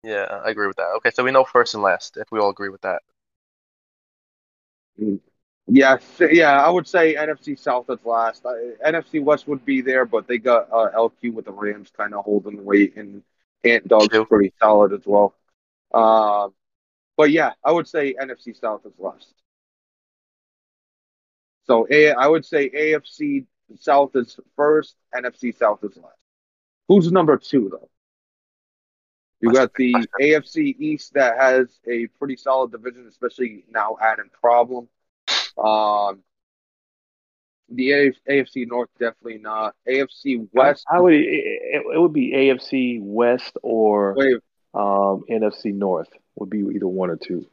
Yeah, I agree with that. Okay, so we know first and last if we all agree with that. Yeah, yeah, I would say NFC South is last. Uh, NFC West would be there, but they got uh, LQ with the Rams kind of holding the weight, and Ant Dog's True. pretty solid as well. Um, but yeah, I would say NFC South is last. So A, I would say AFC South is first, NFC South is last. Who's number two though? You got the AFC East that has a pretty solid division, especially now adding problem. Um, the AFC North definitely not. AFC West. I, I would. It, it it would be AFC West or um, NFC North would be either one or two.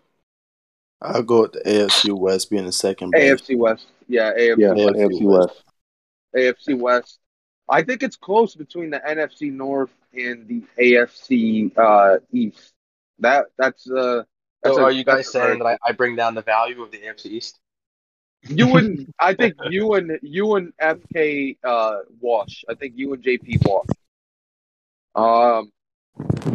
I'll go with the AFC West being the second best. AFC West. Yeah, AFC Yeah, West. AFC West. AFC West. I think it's close between the NFC North and the AFC uh, East. That that's uh. That's So a- are you guys saying that I, I bring down the value of the AFC East? You and I think you and you and FK uh, wash. I think you and JP wash. Um,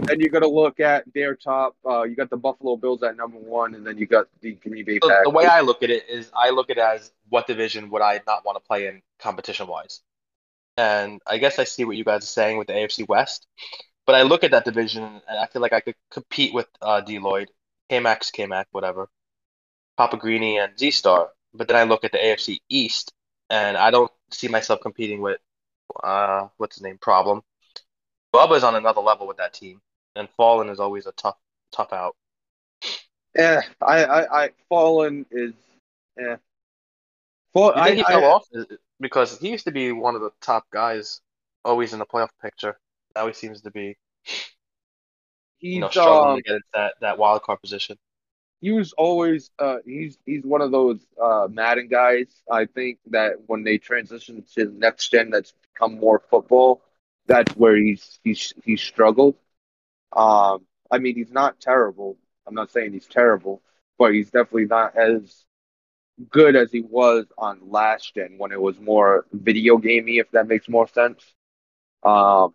then you're gonna look at their top. Uh, you got the Buffalo Bills at number one, and then you got the Green Bay So Packers. the way I look at it is I look at it as what division would I not want to play in competition wise? And I guess I see what you guys are saying with the AFC West. But I look at that division and I feel like I could compete with uh, D. Lloyd, K-Max, K-Mac, whatever, Papa Greeny, and Z-Star. But then I look at the AFC East and I don't see myself competing with, uh, what's his name, Problem. Bubba's on another level with that team. And Fallen is always a tough, tough out. Yeah, I, I, I Fallen is. yeah. Fall, You think I, he I, fell off because he used to be one of the top guys, always in the playoff picture. Now he seems to be, he's you know, struggling um, to get into that, that wild card position. he was always uh he's he's one of those uh Madden guys. I think that when they transition to the next gen that's become more football, that's where he's he's he's struggled. Um I mean he's not terrible. I'm not saying he's terrible, but he's definitely not as good as he was on last gen when it was more video gamey, if that makes more sense. Um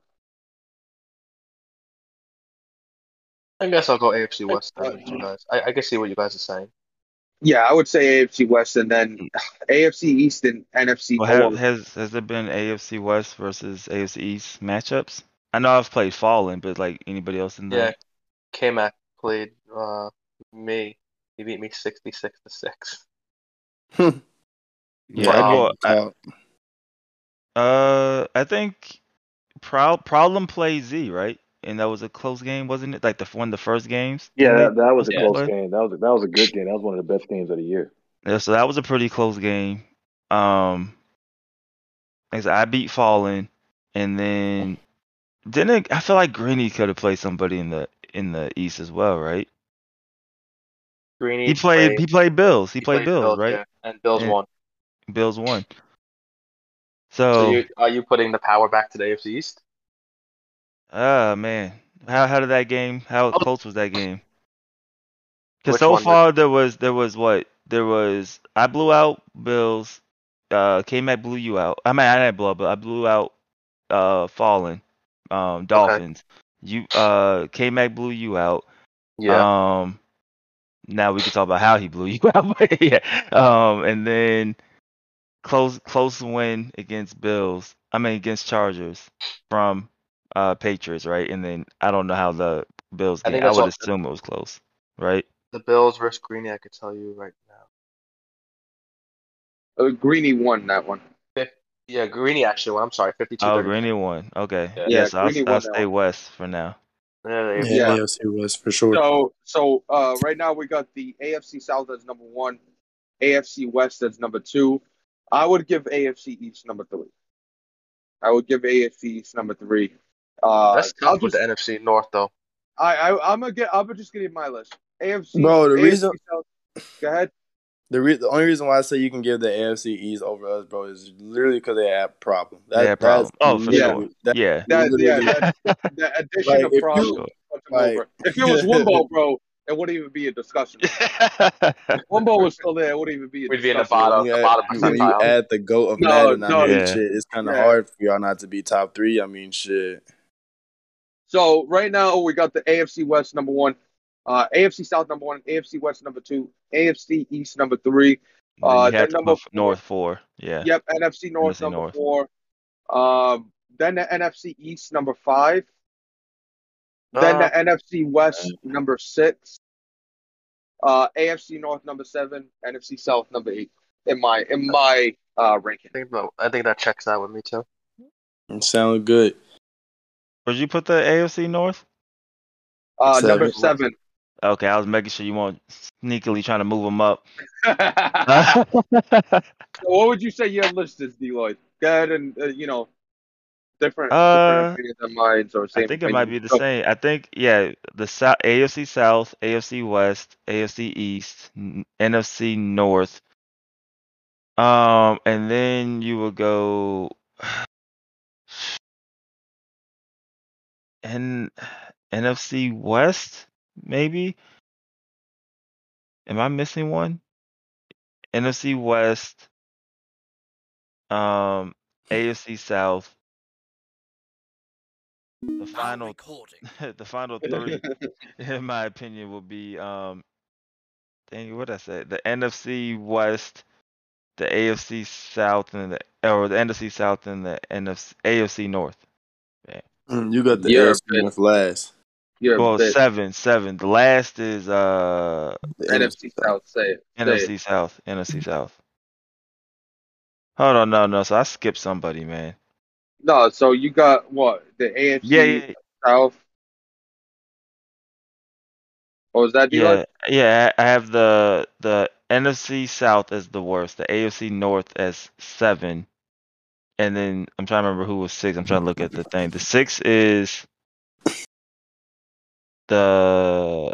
I guess I'll go AFC West then with you guys. I, I can see what you guys are saying. yeah, I would say AFC West and then AFC East and NFC Well, have, has has there been AFC West versus AFC East matchups? I know I've played Fallen, but like anybody else in the Yeah, there? K Mac played uh, me. He beat me 66 to 6. Yeah, Wow. well, I, uh, I think Pro- Problem played Z, right? And that was a close game, wasn't it? Like the one of the first games. Yeah, that, that was a Yeah. close Play? game. That was a, that was a good game. That was one of the best games of the year. Yeah, so that was a pretty close game. Um, like I beat Fallen, and then didn't I feel like Greeny could have played somebody in the in the East as well, right? Greeny He played he played Bills. He, he played, Bills, right? yeah, and Bills And- won. Bills won. So So, you, are you putting the power back to the AFC East? ah man, how how did that game? How Oh. close was that game? Because so one did- far there was there was what there was I blew out Bills. Uh, K Mac blew you out. I mean I didn't blow, but I blew out uh Fallen, um Dolphins. You uh K Mac blew you out. Yeah. Um, now we can talk about how he blew you out. but yeah. Um, and then close close win against Bills. I mean against Chargers from uh Patriots, right? And then I don't know how the Bills I game. think I, that's would all- assume it was close, right? the Bills versus Greeny, I could tell you right now. Uh, Greeny won that one. Yeah, Greeny actually won. I'm sorry, 52 Oh, 39. Greeny won. Okay. Yeah. Yes, Yeah, I'll, I'll stay one. west for now. Yeah, they- Yeah, Yeah. AFC West for sure. So, so uh, right now we got the AFC South as number one, AFC West as number two. I would give AFC East number three. I would give AFC East number three. Uh, That's I'll tough with just, the NFC North, though. I, I, I'm gonna get. I'm just gonna give my list. AFC. Bro, the AFC reason- South. Go ahead. The re- the only reason why I say you can give the AFC East over us, bro, is literally because they have problem. They have problem. that's Oh, for literally- sure. that- Yeah. That, yeah, literally- that, that addition Like, of if you- problems. puts him like- if it was Wumbo, bro, it wouldn't even be a discussion. If Wumbo was still there, it wouldn't even be a We'd be in the discussion. bottom. when you the bottom when you percentile. add the goat of No, Madden, I no. mean, Yeah. shit, it's kind of Yeah. hard for y'all not to be top three. I mean, shit. So right now we got the AFC West number one, uh, AFC South number one, AFC West number two, AFC East number three. Then Uh, then number put North four. Yeah. Yep, NFC North NFC number North. four. Um, then the NFC East number five. Then Uh, the NFC West number six. Uh, AFC North number seven, NFC South number eight. In my in my uh ranking. I think, that- I think that checks out with me too. It sounds good. Where'd you put the AFC North? Uh, Seven. number seven. Okay, I was making sure you weren't sneakily trying to move them up. so what would you say your list is, D. Lloyd? Go ahead and uh, you know, different, Uh, different opinions than mine, or same. I think it might be the So, same. I think yeah, the South, AFC South, AFC West, AFC East, NFC North. Um, and then you will go N NFC West, maybe. Am I missing one? NFC West, um, AFC South. The final the final three, in my opinion, will be um dang what did I said. The NFC West, the AFC South and the or the NFC South and the NFC AFC North. Mm, You got the Yeah, AFC. North last. You're Well seven, seven. The last is uh NFC South. Say it. NFC. South. NFC South. Hold on, no, no. So I skipped somebody, man. No, so you got what? The AFC Yeah, yeah, South. Or was that yeah, D. Lloyd? yeah. I have the the NFC South as the worst, the AFC North as seven, and then I'm trying to remember who was six. I'm trying to look at the thing. The six is the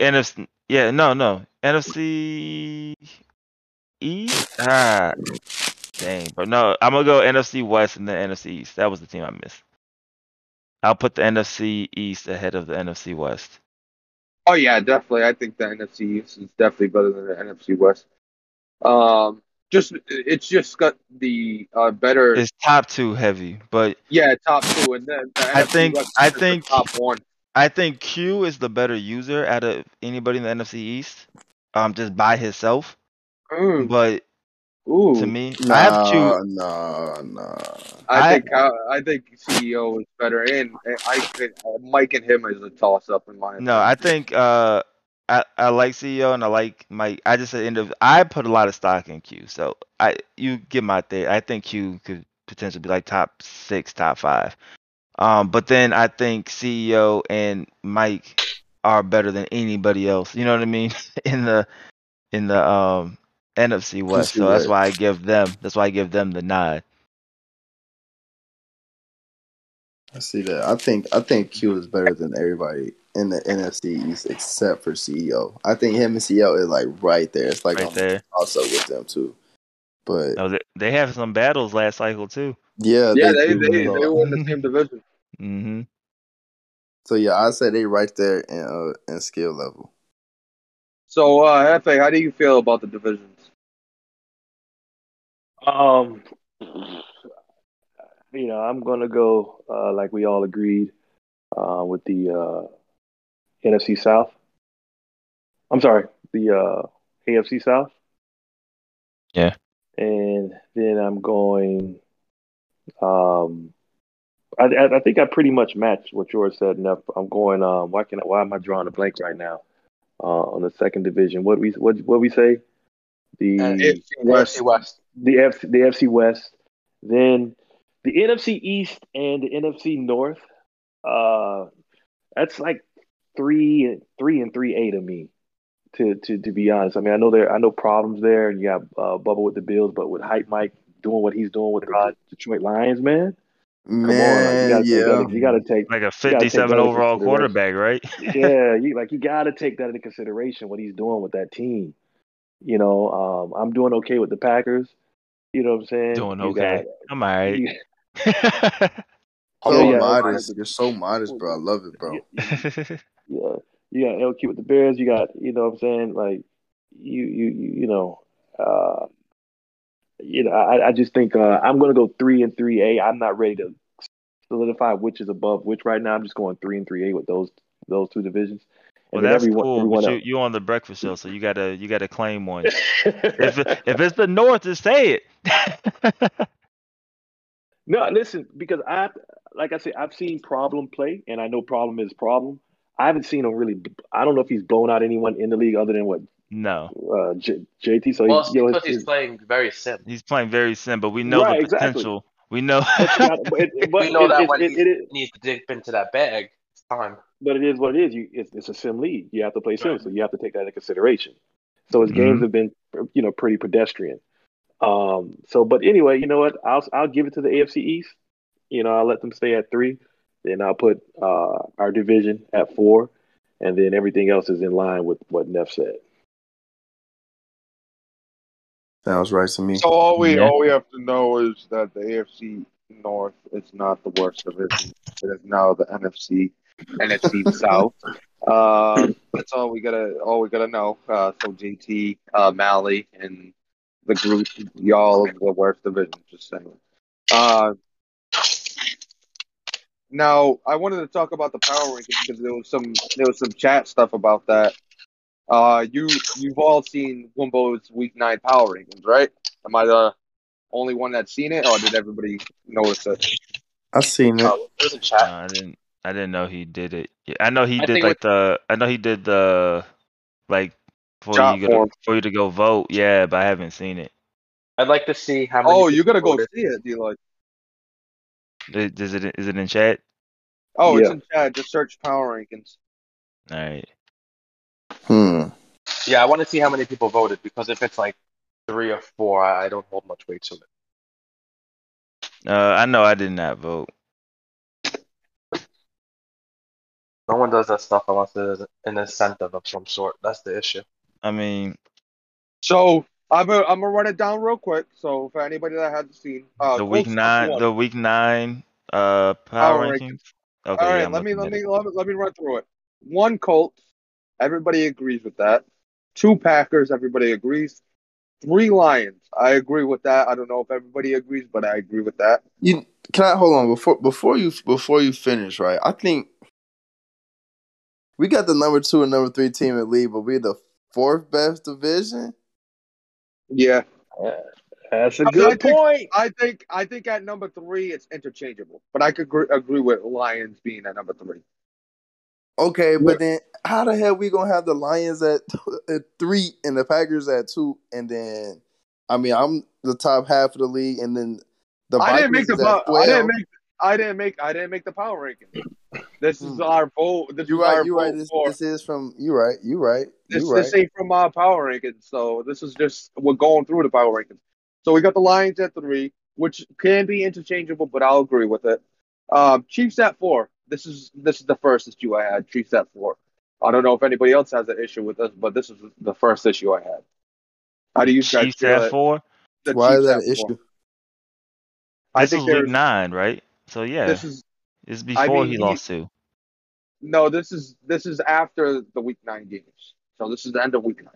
NFC. Yeah, no, no, NFC East. Ah, dang, but no, I'm gonna go NFC West and then NFC East. That was the team I missed. I'll put the NFC East ahead of the NFC West. Oh yeah, definitely. I think the NFC East is definitely better than the NFC West. Um, just it's just got the uh, better. It's top two heavy, but yeah, top two, and then the I NFC think- West I think- top one. I think Q is the better user out of anybody in the NFC East. Um, just by himself. Mm, But ooh, to me, I have Q. Nah, nah. I, I- think uh, I think CEO is better, and I think uh, Mike and him is a toss up in my. No, I think uh, I I like CEO and I like Mike. I just at the end of I put a lot of stock in Q. So I you get my thing. I think Q could potentially be like top six, top five. Um, but then I think CEO and Mike are better than anybody else. You know what I mean? in the in the um NFC West. So that's why I give them. That's why I give them the nod. I see that. I think I think Q is better than everybody in the NFC East except for CEO. I think him and CEO is like right there. It's like Right there. also with them too. But No, they, they have some battles last cycle too. yeah, yeah, they do, they, they so, were in the same division. Hmm so yeah, I say they right there in uh, in skill level. So, uh, Hefe, how do you feel about the divisions? Um, you know, I'm gonna go uh, like we all agreed uh, with the uh, NFC South. I'm sorry, the uh, AFC South. Yeah. And then I'm going. Um, I, I I think I pretty much matched what George said. Enough. I'm going. Um, why can I, why am I drawing a blank right now? Uh, on the second division, what we what what we say? The Uh, AFC West. West. the FC, the FC West, then the NFC East and the NFC North. Uh, that's like three, three and three A to me. To to to be honest, I mean, I know there, I know problems there, and you got uh, Bubba with the Bills, but with Hype Mike doing what he's doing with the Detroit Lions, man, come Man, on, you gotta, yeah. take you got to take, Like a 57 overall quarterback, right? yeah, you like you got to take that into consideration what he's doing with that team. You know, um, I'm doing okay with the Packers. You know what I'm saying? Doing You okay. got- I'm alright. you- So Yeah, yeah. modest. You're so modest, bro. I love it, bro. yeah, you got LQ with the Bears. You got, you know what I'm saying? Like, you, you, you, you know, uh, you know, I, I just think uh, I'm going to go three and three A. I'm not ready to solidify which is above which right now. I'm just going three and three A with those those two divisions. well, And that's everyone, cool. everyone But you you on the breakfast show, so you gotta you gotta claim one. if it, if it's the North, just say it. No, listen, because I, like I said, I've seen problem play, and I know problem is problem. I haven't seen him really. I don't know if he's blown out anyone in the league other than what no, uh, J, JT. So Well, he, you know, because his- he's playing very sim. he's playing very sim, but we know Right, the exactly. potential. We know. but, you got- but it, but we know it- that it- when it- he it is- needs to dip into that bag, it's time. but it is what it is. You, it's, it's a sim league. You have to play sim, Right. so you have to take that into consideration. So his games have been, you know, pretty pedestrian. Um. So, but anyway, you know what? I'll I'll give it to the AFC East. You know, I'll let them stay at three. Then I'll put uh, our division at four, and then everything else is in line with what Neff said. Sounds right to me. So all we Yeah. all we have to know is that the AFC North is not the worst division. It is now the NFC NFC South. Uh, that's all we gotta all we gotta know. Uh, so JT, uh, Mally, and the group, y'all of the worst division. Just saying. Uh, now I wanted to talk about the power rankings because there was some there was some chat stuff about that. Uh, you you've all seen Wumbo's Week Nine power rankings, right? Am I the only one that's seen it, or did everybody notice it? I seen it. Oh, it was in chat. Uh, I didn't. I didn't know he did it. Yeah, I know he I did think like the. I know he did the, like, for you to, for you to go vote. Yeah, but I haven't seen it. I'd like to see how many. Oh, you people gotta go voted. see it, D like. Is is it is it in chat? Oh, it's in chat. Just search power rankings. All right. Hmm. Yeah, I want to see how many people voted because if it's like three or four, I I don't hold much weight to it. Uh, I know I did not vote. No one does that stuff unless there's an incentive of some sort. That's the issue. I mean, So I'm gonna I'm gonna run it down real quick. So for anybody that hasn't seen, uh, the week nine, one. the week nine, uh, power, Power rankings. Okay, All yeah, let me let me, let me let me run through it. One Colts, everybody agrees with that. Two Packers, everybody agrees. Three Lions, I agree with that. I don't know if everybody agrees, but I agree with that. You can I hold on before before you before you finish, right? I think we got the number two and number three team in the league, but we're the fourth best division. Yeah, uh, That's a good think- point. I think I think at number three it's interchangeable, but I could agree, agree with Lions being at number three. Okay, Yeah. but then how the hell we gonna have the Lions at, at three and the Packers at two, and then I mean I'm the top half of the league, and then the I didn't make Vikings the is at power, I didn't 12. make I didn't make I didn't make the power ranking. This is Hmm. our vote. This You is our right, you vote right. This, for- this is from you right, you right, This, you right. this ain't from my power rankings, so this is just we're going through the power rankings. So we got the Lions at three, which can be interchangeable, but I'll agree with it. Um, Chiefs at four. This is this is the first issue I had. Chiefs at four. I don't know if anybody else has an issue with this, but this is the first issue I had. How do you guys Chiefs feel? at four. The Why is that at an four. issue? I This think was week nine, right? So yeah, this is it's before mean, he he- lost to. no, this is this is after the week nine games. So this is the end of week nine.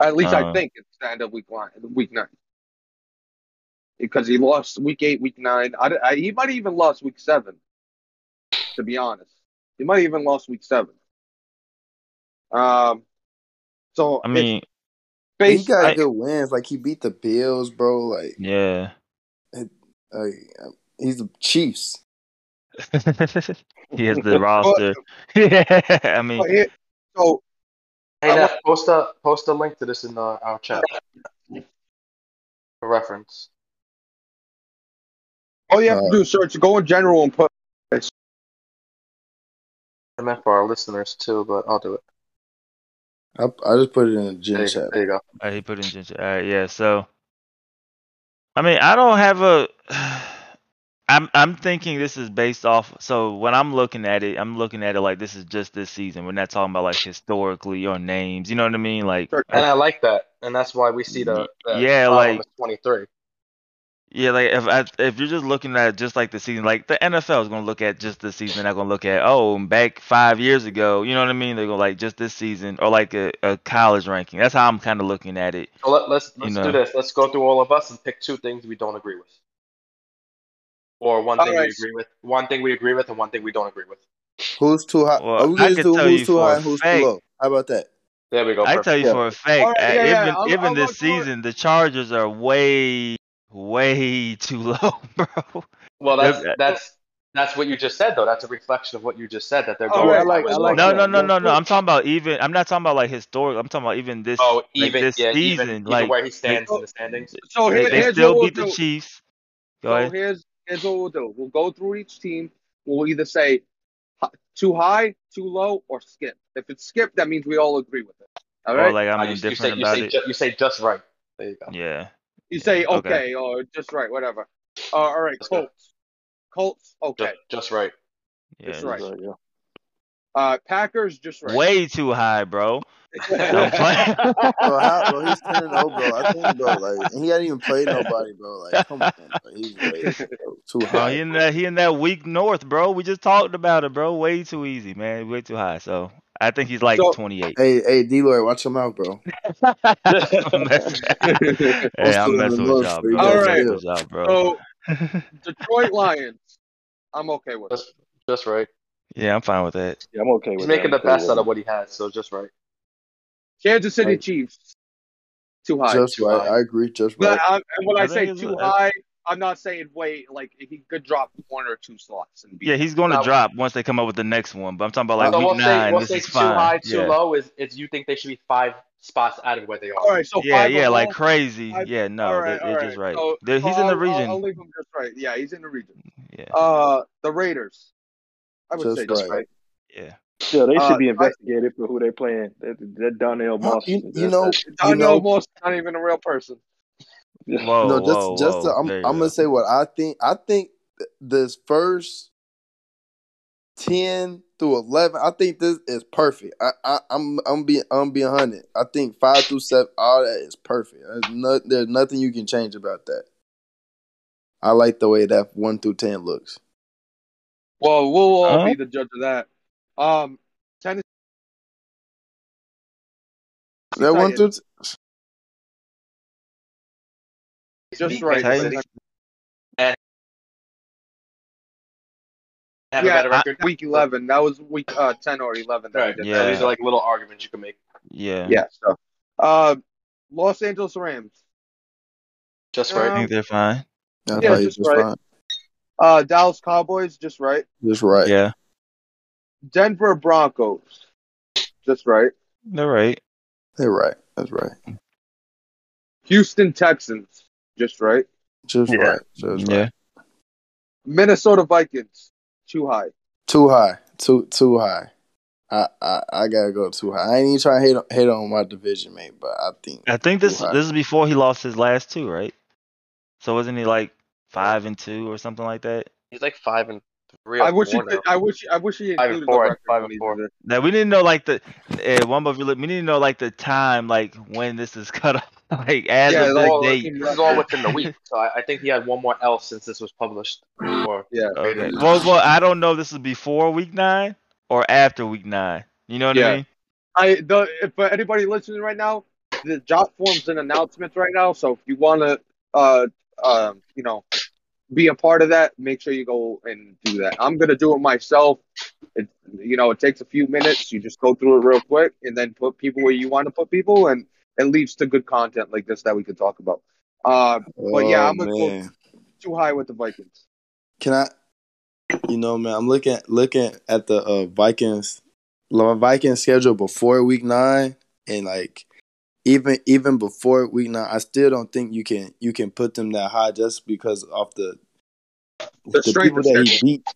At least I Uh. think it's the end of week nine. Week nine, because he lost week eight, week nine. I, I, he might have even lost week seven. To be honest, he might have even lost week seven. Um, so I it's mean, He got I- good wins. Like he beat the Bills, bro. Like, yeah. like he's the Chiefs. he has the roster. yeah, I mean, but here- so Hey, Nat, post a post a link to this in uh, our chat for reference. All you have to Uh, do is search, go in general, and put. I meant for our listeners too, but I'll do it. I, I just put it in the gym you, chat. there you go. uh, he put in ginger. All right, yeah. So, I mean, I don't have a. I'm I'm thinking this is based off. So when I'm looking at it, I'm looking at it like this is just this season. We're not talking about like historically or names. You know what I mean? Like And I like that, and that's why we see the, the Yeah, like- 23. Yeah, like if I, if you're just looking at just like the season, like the NFL is gonna look at just the season. They're not gonna look at oh back five years ago. You know what I mean? They're gonna like just this season or like a, a college ranking. That's how I'm kind of looking at it. So let, let's let's know. do this. Let's go through all of us and pick two things we don't agree with, or one thing we agree with, one thing we agree with, and one thing we don't agree with. Who's too high? Well, Are we I gonna do tell you who's too for high a and who's fact- too low? How about that? There we go. I perfect. tell you Yeah. for a fact, Alright, uh, yeah, yeah, even I'll- even I'll this go it. season, the Chargers are way way too low, bro. Well, that's that's that's what you just said, though. That's a reflection of what you just said that they're Oh, going. yeah, like- like No, no, no, no, no. I'm talking about even. I'm not talking about like historic. I'm talking about even this. Oh, like, even this yeah, season, even, even where he stands in the standings. So they, here, they here's still what we'll the. Chiefs. Go So ahead. here's here's what we'll do. We'll go through each team. We'll either say too high, too low, or skip. If it's skip, that means we all agree with it. All Or like I'm Uh, you, you say indifferent you say it. ju- you say just right. There you go. Yeah. You say okay. okay, or just right, whatever. Uh, all right, That's good. Colts. Colts, okay. Just, just right. Yeah. That's right. Right, yeah. Uh, Packers, just right. Way too high, bro. I'm playing. Bro, how, bro, he's ten and zero, bro. I think, bro, like he hadn't even played nobody, bro. Like, come on, bro. he's way bro, too Bro, high. he in that he in that weak north, bro. We just talked about it, bro. Way too easy, man. Way too high. So I think he's like So- 28. Hey, hey, D. Lloyd, watch your mouth, bro. I'm messing- hey, I'm messing with y'all, bro. gotta I'm messing chill. with y'all, bro. so Detroit Lions, I'm okay with it. Just just right. yeah, I'm fine with that. Yeah, I'm okay with He's that. making the best out of what he has, so just right. Kansas City Right. Chiefs, too high. Just too right. high. I agree. Just But right. I, and when I, I say too high, I'm not saying wait. Like he could drop one or two slots and be Yeah, he's going to Now- drop once they come up with the next one. But I'm talking about like so week we'll say nine. we'll this say is too fine. high, too yeah. low is is you think they should be five spots out of where they are. All right, so Yeah, five yeah, like low? crazy. Five- yeah, no, all right, they're, they're just right. So, They're- he's so in the region. I'll, I'll leave him just right. Yeah, he's in the region. yeah, Uh, the Raiders. I would Just say just right. right. yeah. Yeah, they should Uh, be I- investigated for who they're playing. That, that Donnell Huh, Moss. you- you know- that- Donnell know- Moss not even a real person. Whoa, no, just whoa, just whoa. to, I'm There I'm gonna say what I think. I think this first ten through eleven, I think this is perfect. I, I I'm I'm being I'm being hundred. I think five through seven, all that is perfect. There's, no, there's nothing you can change about that. I like the way that one through ten looks. Well, we'll all Huh? be the judge of that. Um, Tennessee. That one through t- just right. Kansas Titans. Have Yeah, a better record. Week eleven. That was week uh, ten or eleven. That Right. we did. Yeah. These are like little arguments you can make. Yeah. Yeah. So, uh, Los Angeles Rams. Just Yeah. right. I think they're fine. That's Yeah, just just right. fine. Uh, Dallas Cowboys. Just right. Just right. Yeah, Denver Broncos. Just right. they're right. They're right. That's right. Houston Texans. Just right. Just Yeah. right. Just Yeah. right. Minnesota Vikings. Too high. Too high. Too too high. I, I I gotta go too high. I ain't even trying to hate on, hate on my division mate, but I think I think this high. this is before he lost his last two, right? So wasn't he like five and two or something like that? He's like five and three. Or I wish he four could, now. I wish I wish he Five and included four, the record five and four. did it. That we didn't know like the uh, one of we need to know like the time, like when this is cut off, like as Yeah, of the the date. This is all within the week, so I, I think he had one more L since this was published. Or Yeah. Okay. Well, well, I don't know if this is before week nine or after week nine. You know what Yeah. I mean? I the if for anybody listening right now, the job forms and announcements right now. So if you want to, uh, um, you know, be a part of that, make sure you go and do that. I'm gonna do it myself. It, you know, it takes a few minutes. You just go through it real quick and then put people where you want to put people, and it leads to good content like this that we can talk about. Uh, but yeah, Oh, I'm gonna go too high with the Vikings. Can I? You know, man, I'm looking looking at the uh, Vikings, the Vikings schedule before Week Nine, and like even even before Week Nine, I still don't think you can you can put them that high just because of the The strength people of that he beat.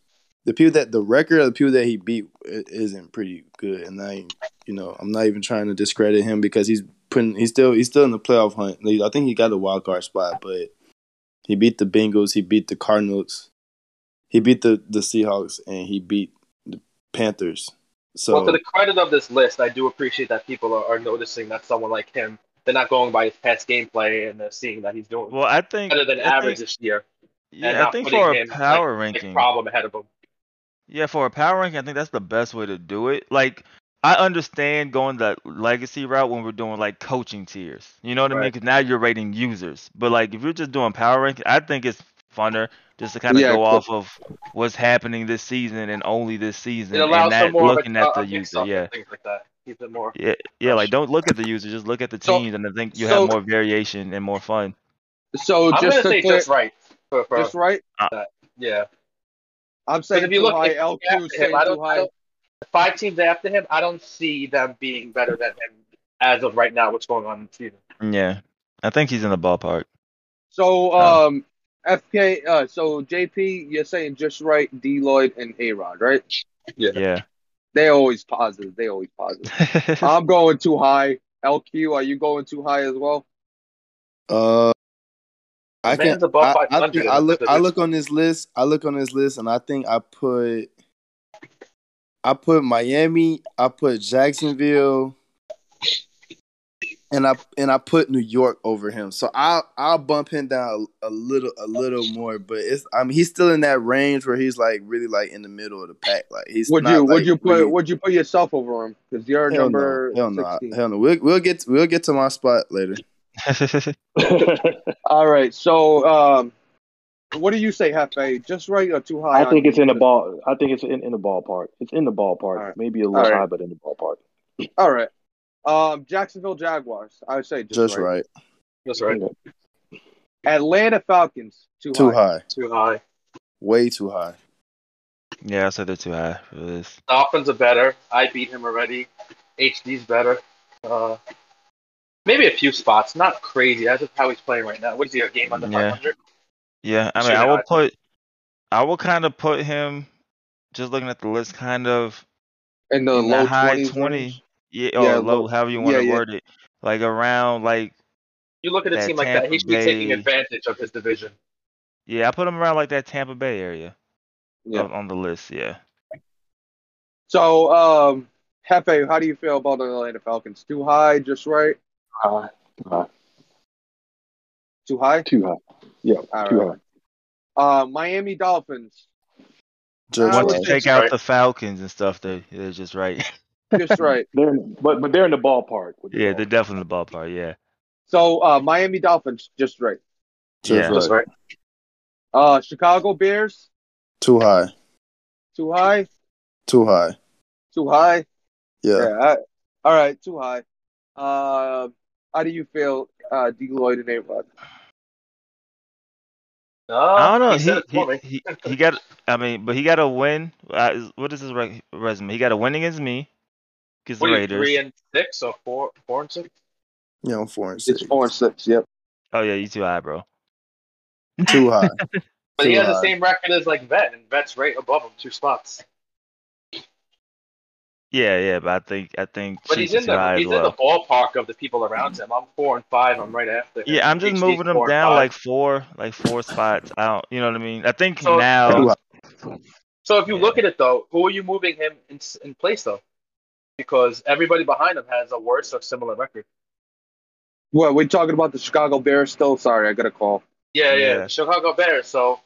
The people that the record of the people that he beat isn't pretty good, and I, you know, I'm not even trying to discredit him because he's putting he's still he's still in the playoff hunt. I think he got a wild card spot, but he beat the Bengals, he beat the Cardinals, he beat the the Seahawks and he beat the Panthers. So well, to the credit of this list, I do appreciate that people are, are noticing that someone like him, they're not going by his past gameplay and they're seeing that he's doing Well, I think better than I average think- this year. And yeah, I not think for a power like, ranking, problem ahead of him. Yeah, for a power ranking, I think that's the best way to do it. Like, I understand going the legacy route when we're doing like coaching tiers. You know what I mean? Because now you're rating users. But like, if you're just doing power ranking, I think it's funner just to kind of Yeah, go cool. off of what's happening this season and only this season, It and for not looking a, at the a user. Yeah. things like that. More. Yeah, yeah, like don't look at the user, just look at the So- teams, and I think you so- have more variation and more fun. So I'm just gonna to say clear, just right. For, for, just right. yeah. I'm saying if you too look- high. if LQ after saying him, I don't, I don't, five teams after him, I don't see them being better than him as of right now. What's going on in the season? Yeah, I think he's in the ballpark. So Uh, um, FK. Uh, so JP, you're saying just right. D Lloyd and A Rod, right? Yeah. They always positive. They always positive. I'm going too high. LQ, are you going too high as well? uh, I can. I, I, think I look. I look on this list. I look on this list, and I think I put. I put Miami. I put Jacksonville. And I and I put New York over him, so I'll I'll bump him down a, a little a little more, but it's I mean he's still in that range where he's like really like in the middle of the pack, like he's Would not, you like, would you put really- would you put yourself over him? Because you're Hell number no. Hell no. Hell no. We'll, we'll get we'll get to my spot later. All right. So um, what do you say, Hefe? Just right or too high? I think it's in the ball. I think it's in, in the ballpark. It's in the ballpark. All right. Maybe a little All right. high, but in the ballpark. All right. Um, Jacksonville Jaguars. I would say just, Just right. right. That's right. Atlanta Falcons. Too, Too high. high. Too high. Way too high. yeah, I said they're too high for this. Dolphins are better. I beat him already. HD's better. Uh, maybe a few spots. Not crazy. That's just how he's playing right now. What is he? A game under Yeah. 500? Yeah, I mean, Should I will put, I will kind of put him, just looking at the list, kind of In the in low the high 20s twenty, range. yeah, or Yeah, low, low- however you want to yeah, yeah. word it, like around like You look at a That team like that, he Tampa should be taking advantage of his division. yeah, I put him around like that Tampa Bay area Yeah. on, on the list. Yeah, So, um, Hefe, how do you feel about the Atlanta Falcons? Too high, just right? High. Too high. Too high? Too high. Yeah. All too right. Uh, Miami Dolphins. Just I once would you take out right? the Falcons and stuff, they they're just right. Just right. high. They're in, but but they're in the ballpark. the yeah, ball. they're definitely in the ballpark. Yeah, So, uh, Miami Dolphins, just right. Just yeah. That's right. right. Uh, Chicago Bears, Too high. too high, Too high. too high. Yeah. Yeah. I, all right, too high. Uh, how do you feel, uh, D. Lloyd and A. Rod? No, I don't know. He, He he, he he got. I mean, but he got a win. Uh, what is his re- resume? He got a win against me, against the What are Raiders. three and six or four, four and six? Yeah, I'm four and six. It's four and six. Yep. Oh yeah, you too high, bro. Too high. But he Too has the same record as like Vet, and Vet's right above him, two spots. Yeah, yeah, but I think I think But he's in are too high the as he's in the ballpark of the people around him. I'm four and five. I'm right after. Him. Yeah, I'm just HD's moving him down like four, like four spots. I don't, you know what I mean? I think So- now, So if you Yeah. look at it though, who are you moving him in, in place though? Because everybody behind him has a worse or similar record. Well, we're talking about the Chicago Bears still. Sorry, I got a call. Yeah, yeah, Yeah. Chicago Bears. So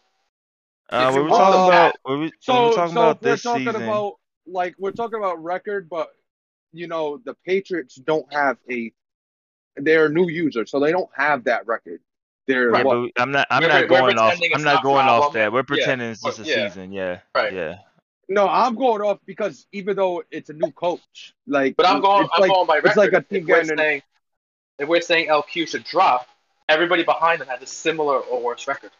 uh, we you were talking about, we were, we So, were talking so about this talking season. about like we're talking about record, but you know the Patriots don't have a. They're a new user, so they don't have that record. They're yeah, what? but I'm not, I'm not going off, I'm not not going off that. We're Yeah, pretending it's just a yeah. season. Yeah, Right. yeah. No, I'm going off because even though it's a new coach, like But I'm going. it's I'm like, going by record. It's like a team if we're saying if we're saying LQ should drop, everybody behind them has a similar or worse record.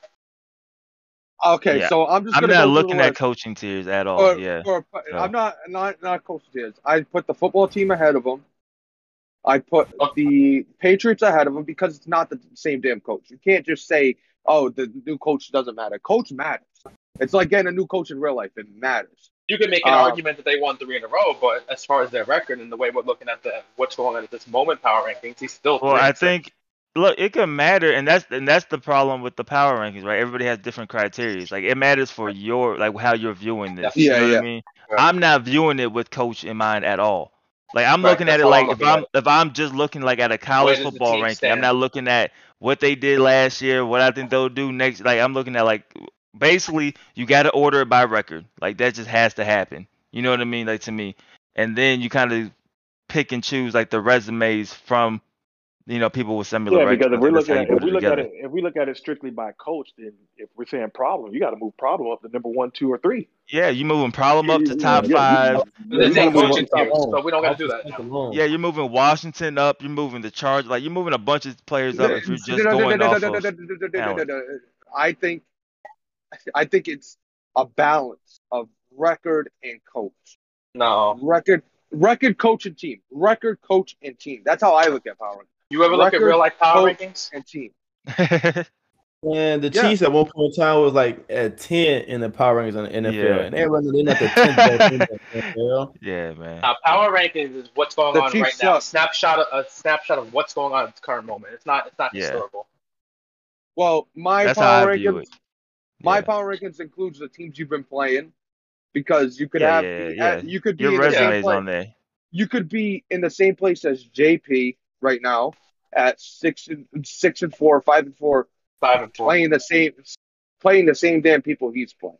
Okay. Yeah. So I'm just I'm gonna not go looking at coaching tiers at all. For- yeah, for- So- I'm not not not coaching tiers. I put the football team ahead of them. I put the Patriots ahead of them because it's not the same damn coach. You can't just say, "Oh, the new coach doesn't matter." Coach matters. It's like getting a new coach in real life. It matters. You can make an Uh, argument that they won three in a row, but as far as their record and the way we're looking at the what's going on at this moment power rankings, he's still. Well, I think look, it can matter, and that's and that's the problem with the power rankings, right? Everybody has different criteria. Like it matters for your like how you're viewing this. Yeah, you know yeah. what I mean? Right. I'm not viewing it with coach in mind at all. Like I'm Right, looking at it like I'm if I'm at. if I'm just looking like at a college does football team ranking, I'm not looking at what they did last year, what I think they'll do next. Like I'm looking at like basically you got to order it by record. Like that just has to happen. You know what I mean? Like to me, and then you kind of pick and choose like the resumes from you know people with similar Yeah, records. because if we're That's looking how at you if we it look at it if we look at it strictly by coach, then if we're saying problem, you got to move problem up to number one, two, or three. Yeah, you moving problem up to top yeah, five. But It's Yeah, a you move coaching on team, top so we don't got to do that now. Yeah, you're moving Washington up. You're moving the charge. Like you're moving a bunch of players up if you're just going off of. I think I think it's a balance of record and coach. No. Record record coach and team. Record coach and team. That's how I look at power You ever look at real life power coach, rankings? and team. And the Yeah. Chiefs at one point in time was like at ten in the power rankings on the NFL, Yeah. and they're running in at the tenth best team in the NFL. yeah, man. Now, power rankings is what's going The on Chiefs right now. A snapshot of a snapshot of what's going on at the current moment. It's not. It's not Yeah. historical. Well, my That's power rankings my Yeah. power rankings includes the teams you've been playing because you could Yeah, have yeah, be yeah. you could be Your in the same resume's place. on there. you could be in the same place as JP right now at six and six and four, five and four, Five and four. playing the same playing the same damn people he's playing.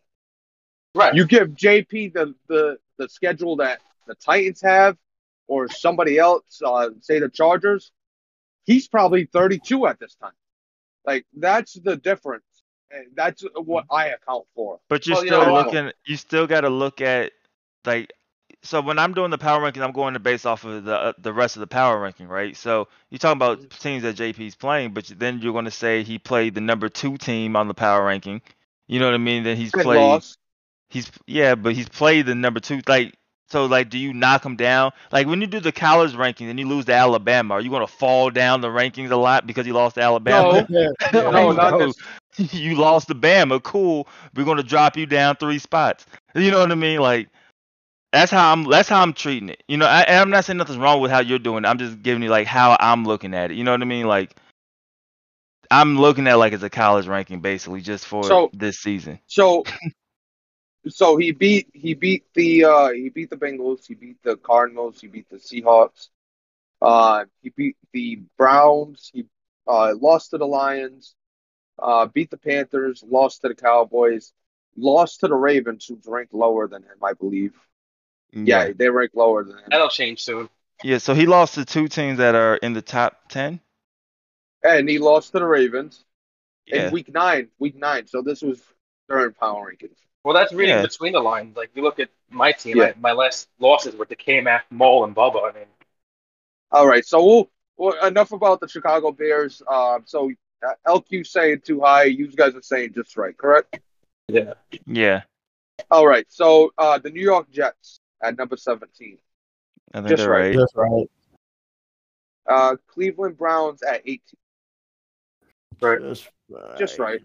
Right. You give JP the the, the schedule that the Titans have or somebody else, uh, say the Chargers, he's probably 32 at this time. Like that's the difference. And that's what I account for. But you're Well, you still know, looking. You still got to look at like. So when I'm doing the power ranking, I'm going to base off of the uh, the rest of the power ranking, right? So you're talking about teams that JP's playing, but then you're going to say he played the number two team on the power ranking. You know what I mean? Then he's And played. lost. He's yeah, but he's played the number two. Like so, like, do you knock him down? Like when you do the college ranking and you lose to Alabama, are you going to fall down the rankings a lot because you lost to Alabama? No. Yeah. No, not No. this. you lost to Bama. Cool. We're gonna drop you down three spots. You know what I mean? Like that's how I'm. That's how I'm treating it. You know, I, and I'm not saying nothing's wrong with how you're doing. it. I'm just giving you like how I'm looking at it. You know what I mean? Like I'm looking at like it's a college ranking basically just for So- this season. So, so he beat he beat the uh he beat the Bengals, he beat the Cardinals, he beat the Seahawks, uh he beat the Browns, he uh lost to the Lions, uh beat the Panthers, lost to the Cowboys, lost to the Ravens, who's ranked lower than him, I believe. Yeah, they rank lower than him. That'll change soon. Yeah. So he lost to two teams that are in the top ten. And he lost to the Ravens Yeah. in week nine. Week nine. So this was during power rankings. Well, that's reading Yeah. between the lines. Like you look at my team, Yeah. I, my last losses were to K-Mac, Mole, and Bubba. I mean, All right, so we'll, well, enough about the Chicago Bears. Um, so uh, LQ saying too high, you guys are saying just right, correct? yeah. Yeah. All right, so uh, the New York Jets at number seventeen, I think Just they're right. right. That's right. uh, Cleveland Browns at eighteen. Right. Just right. Just right.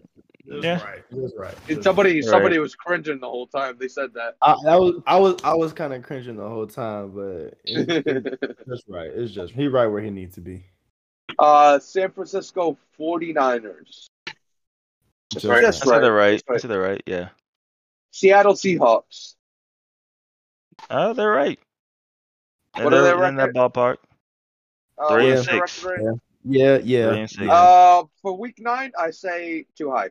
Just Yeah. right. Just right. Just somebody, Right. somebody was cringing the whole time they said that. I, I was, I was, I was kind of cringing the whole time, but it, it, that's right. It's just he right where he needs to be. uh, San Francisco 49ers, Just Just right. Just I said they're right. Just I right. said they're right. Yeah. Seattle Seahawks. Oh, they're right. And What are they're their in that ballpark. Uh, Three and six. record rate? Yeah, yeah. Three and six. Uh, for week nine, I say too high.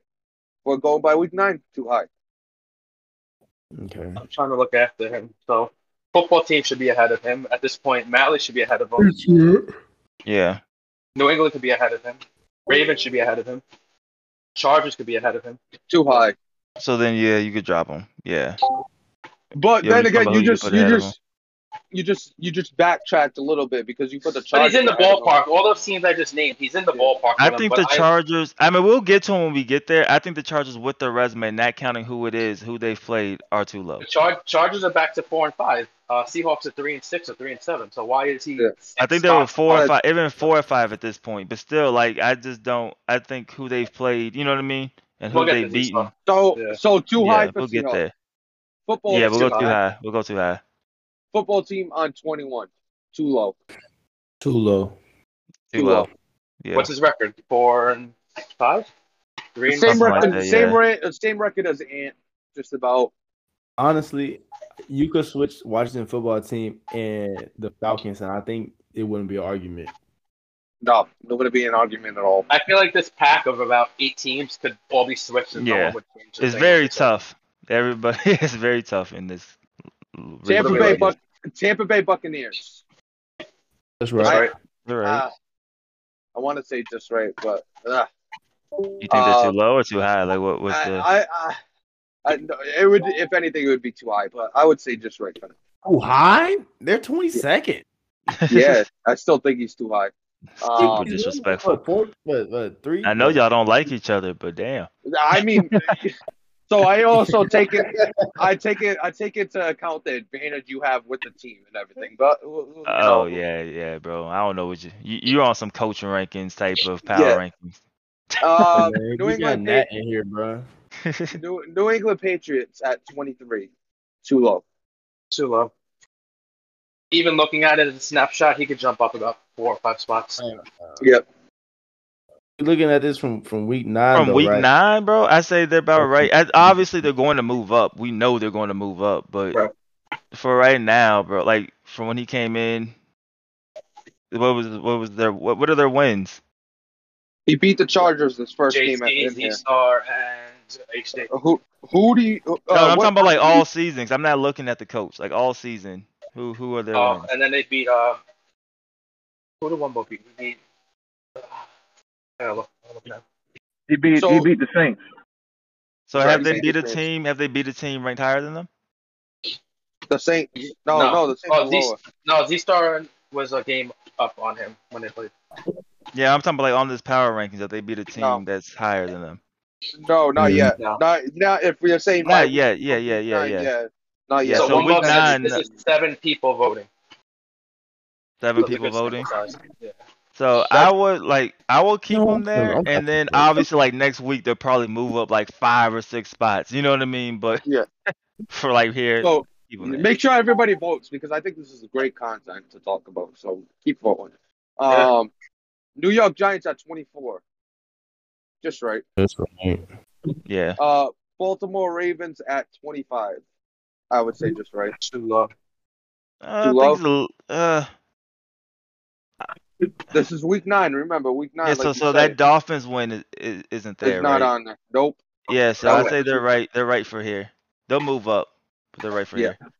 We're going by week nine, too high. Okay. I'm trying to look after him. So football team should be ahead of him at this point. Matley should be ahead of him. Yeah. New England could be ahead of him. Ravens should be ahead of him. Chargers could be ahead of him. Too high. So then, yeah, you could drop him. Yeah. But Yeah, then again, you just you just you just you just backtracked a little bit because you put the But he's in the ahead of them. ballpark. All those teams I just named, he's in the Yeah. ballpark. I with them, think the Chargers. I mean, we'll get to him when we get there. I think the Chargers, with their resume, not counting who it is, who they've played, are too low. The Char- Chargers are back to four and five. Uh, Seahawks are three and six or three and seven. So why is he? Yeah. I think they they were four or five, even four or five at this point. But still, like, I just don't. I think who they've played, you know what I mean, and who We'll get they've beaten. So Yeah. so too high for we'll get there. Football. Yeah, we'll too go too high. high. We'll go too high. Football team on twenty one. Too low. Too low. Too Too low. low. Yeah. What's his record? Four and five. Three and Same Something like record, that, same yeah. Uh, rate, same record as Ant. Just about. Honestly, you could switch Washington football team and the Falcons, and I think it wouldn't be an argument. No, not gonna be an argument at all. I feel like this pack of about eight teams could all be switched and no Yeah. one would change. It's very tough. Everybody is very tough in this. Tampa Bay, Buc- Tampa Bay Buccaneers. That's That's right. right. Uh, I want to say just right, but uh, you think they're uh, too low or too high? Like what? What's I, the? I, I, I, no, it would, if anything, it would be too high. But I would say just right. for now. Too high? They're twenty second. Yeah, I still think he's too high. Um, Super disrespectful. What, four, what, what, three? I know y'all don't like each other, but damn. I mean, so I also take it, I take it, I take it to account the advantage you have with the team and everything. But you Oh know, yeah, yeah, bro. I don't know what you, you you're on some coaching rankings type of power Yeah. rankings. uh, Man, New got England, that in here, bro. New, New England Patriots at twenty three, too low. Too low. Even looking at it as a snapshot, he could jump up about four or five spots. Yep. You're looking at this from from week nine. From though, week right? nine, bro, I say they're about right. As- Obviously, they're going to move up. We know they're going to move up, but Right. for right now, bro, like from when he came in, what was what was their what what are their wins? He beat the Chargers this first game at, JT, in here. Z-Star, and HD. Who who do you? Uh, no, I'm what- talking about like all seasons. I'm not looking at the coach. Like all season, who who are their Oh, wins? and then they beat uh, who did one more beat? We beat. Uh, He beat So- he beat the Saints. So have they beat a team? Have they beat a team ranked higher than them? The Saints. No, no, No. the Saints Oh, are these- lower. No, Z-Star was a game up on him when they played. Yeah, I'm talking about like on this power rankings that they beat a team No. that's higher than them. No, not Mhm. yet. No. Not not if we're saying Not right, yet. Yeah, yeah, yeah, not yeah. yet. Not yet. so one week nine- This is seven people voting. Seven people voting. Yeah. So I would like I will keep No, them there, I'm and then happy. obviously like next week they'll probably move up like five or six spots. You know what I mean? But Yeah. for like here, So keep 'em there. make sure everybody votes because I think this is a great content to talk about. So keep voting. Yeah. Um, New York Giants at 24. Just right. That's right. yeah. Uh, Baltimore Ravens at 25. I would say just right. Too low. Uh, Too I think it's a, uh, This is week nine. Remember, week nine. yeah. like So you so said, that Dolphins win is, is, isn't there, is not right? on there. Nope. Yeah. So That I was- say they're right. They're right for here. They'll move up, but they're right for Yeah. here.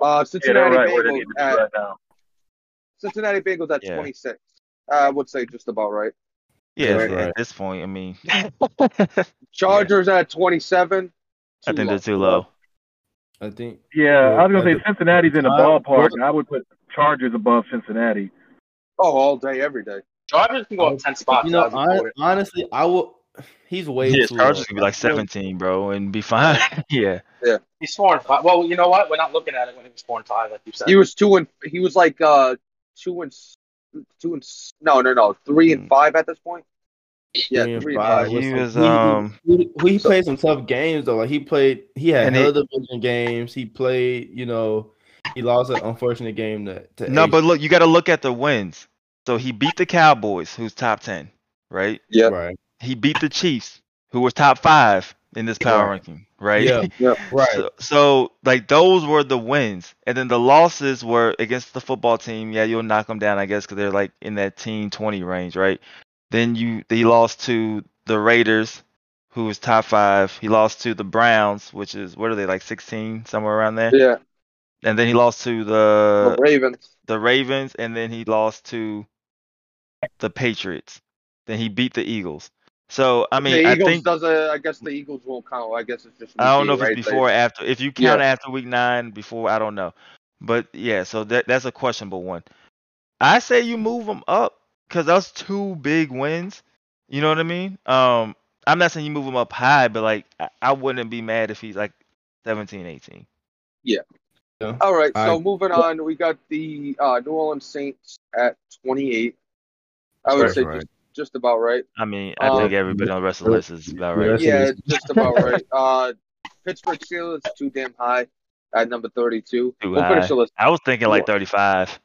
Uh, Cincinnati they're right Bengals need at right now. Cincinnati Bengals at Yeah. 26. I would say just about right. Yeah. That's at this point, I mean, Chargers at 27. I think Too they're too low. I think. Yeah, I was gonna say Cincinnati's in the ballpark. and I would put Chargers above Cincinnati. Oh, all day, every day. Chargers can go up ten spots. You know, I'd be hon- voting. honestly, I will. He's way Yeah, too. Chargers low. could be like 17, bro, and be fine. yeah. Yeah. He's four and five. Well, you know what? We're not looking at it when he was four and five, like you said. He was two and he was like uh two and two and no no no three and Hmm. five at this point. Yeah, Three and three and five. five. He some- was, he- he- um, he, he played some tough games though. Like he played, he had other he- division games. He played, you know, he lost an unfortunate game to. to No, Ace. but look, you got to look at the wins. So he beat the Cowboys, who's top 10, right? Yeah. right, He beat the Chiefs, who was top five in this power Right. ranking, right? Yeah. right. So, so, like those were the wins, and then the losses were against the football team. Yeah, you'll knock them down, I guess, because they're like in that team twenty range, right? Then you they lost to the Raiders, who was top five. He lost to the Browns, which is what are they like sixteen, somewhere around there. Yeah, And then he lost to the the Ravens. the Ravens, and then he lost to the Patriots. Then he beat the Eagles. So I mean, the I think does a, I guess the Eagles won't count. I guess it's just. I don't know if right? it's before or after. If you count Yeah. after week nine, before I don't know. But yeah, so that that's a questionable one. I say you move them up because that's two big wins. You know what I mean? Um, I'm not saying you move him up high, but like I, I wouldn't be mad if he's like 17, 18. All right, so I- moving on, we got the uh, New Orleans Saints at 28. I would say right. just just about right. I mean, I Um, think everybody on the rest of the list is about right. That's Yeah, what just about right. Uh, Pittsburgh Steelers too damn high at number 32. Too we'll high. finish the list. I was thinking like 35.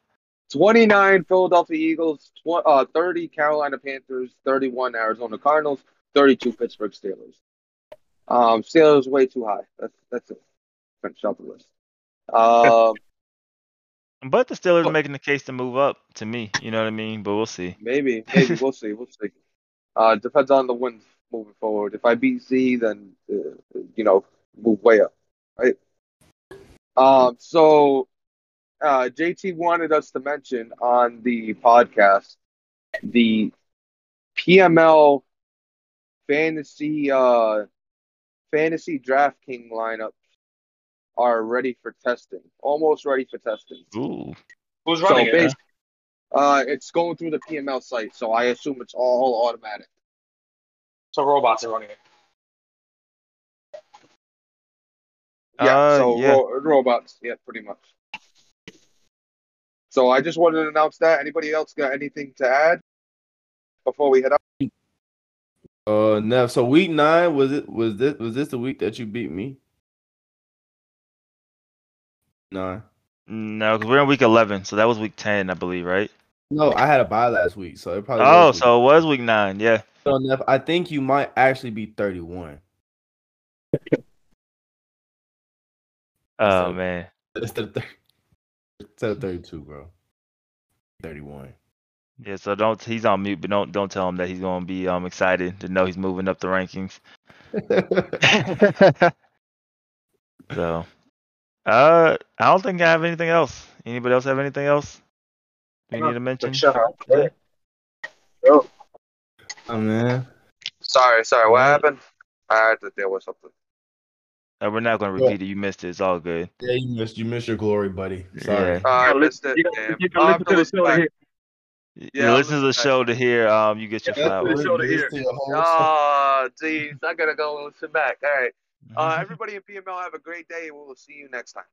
29 Philadelphia Eagles, tw- uh, 30 Carolina Panthers, 31 Arizona Cardinals, 32 Pittsburgh Steelers. Um, Steelers way too high. That's that's it. Finish out the list. Um, But the Steelers are making the case to move up to me. You know what I mean? But we'll see. maybe, maybe we'll see. We'll see. Uh, depends on the wins moving forward. If I beat Z, then uh, you know move way up, right? Um, so uh, JT wanted us to mention on the podcast the PML fantasy uh fantasy DraftKings lineups are ready for testing, almost ready for testing. Ooh. Who's So running it? bas- uh, it's going through the PML site, so I assume it's all automatic. So robots are running it. Yeah, Uh, so yeah. ro- robots, yeah, pretty much. So I just wanted to announce that. Anybody else got anything to add before we head up? Uh, Nev. So week nine was it? Was this was this the week that you beat me? Nine. No, because we're in week 11, so that was week 10, I believe, right? No, I had a bye last week, so it probably. Oh, so it was week nine. Yeah. So, Nev, I think you might actually be thirty-one. Oh So- man. Instead of, 30, instead of thirty-two, bro. Thirty-one. Yeah. So don't. He's on mute, but don't don't tell him that he's gonna be um excited to know he's moving up the rankings. So, uh, I don't think I have anything else. Anybody else have anything else? We need to mention. Shut up. oh man. Sorry, sorry. What happened? I had to deal with something. Uh, we're not gonna repeat it. You missed it. It's all good. Yeah, you missed you missed your glory, buddy. Sorry. Yeah. Uh, I missed it. You damn. gotta, you I'll gotta listen to to the listen show to back. hear. You Yeah, listen to the show to hear um you get your Yeah, flowers. show to hear. Listen to your Oh, geez. I gotta go listen back. All right. Uh, everybody in PML have a great day, we'll see you next time.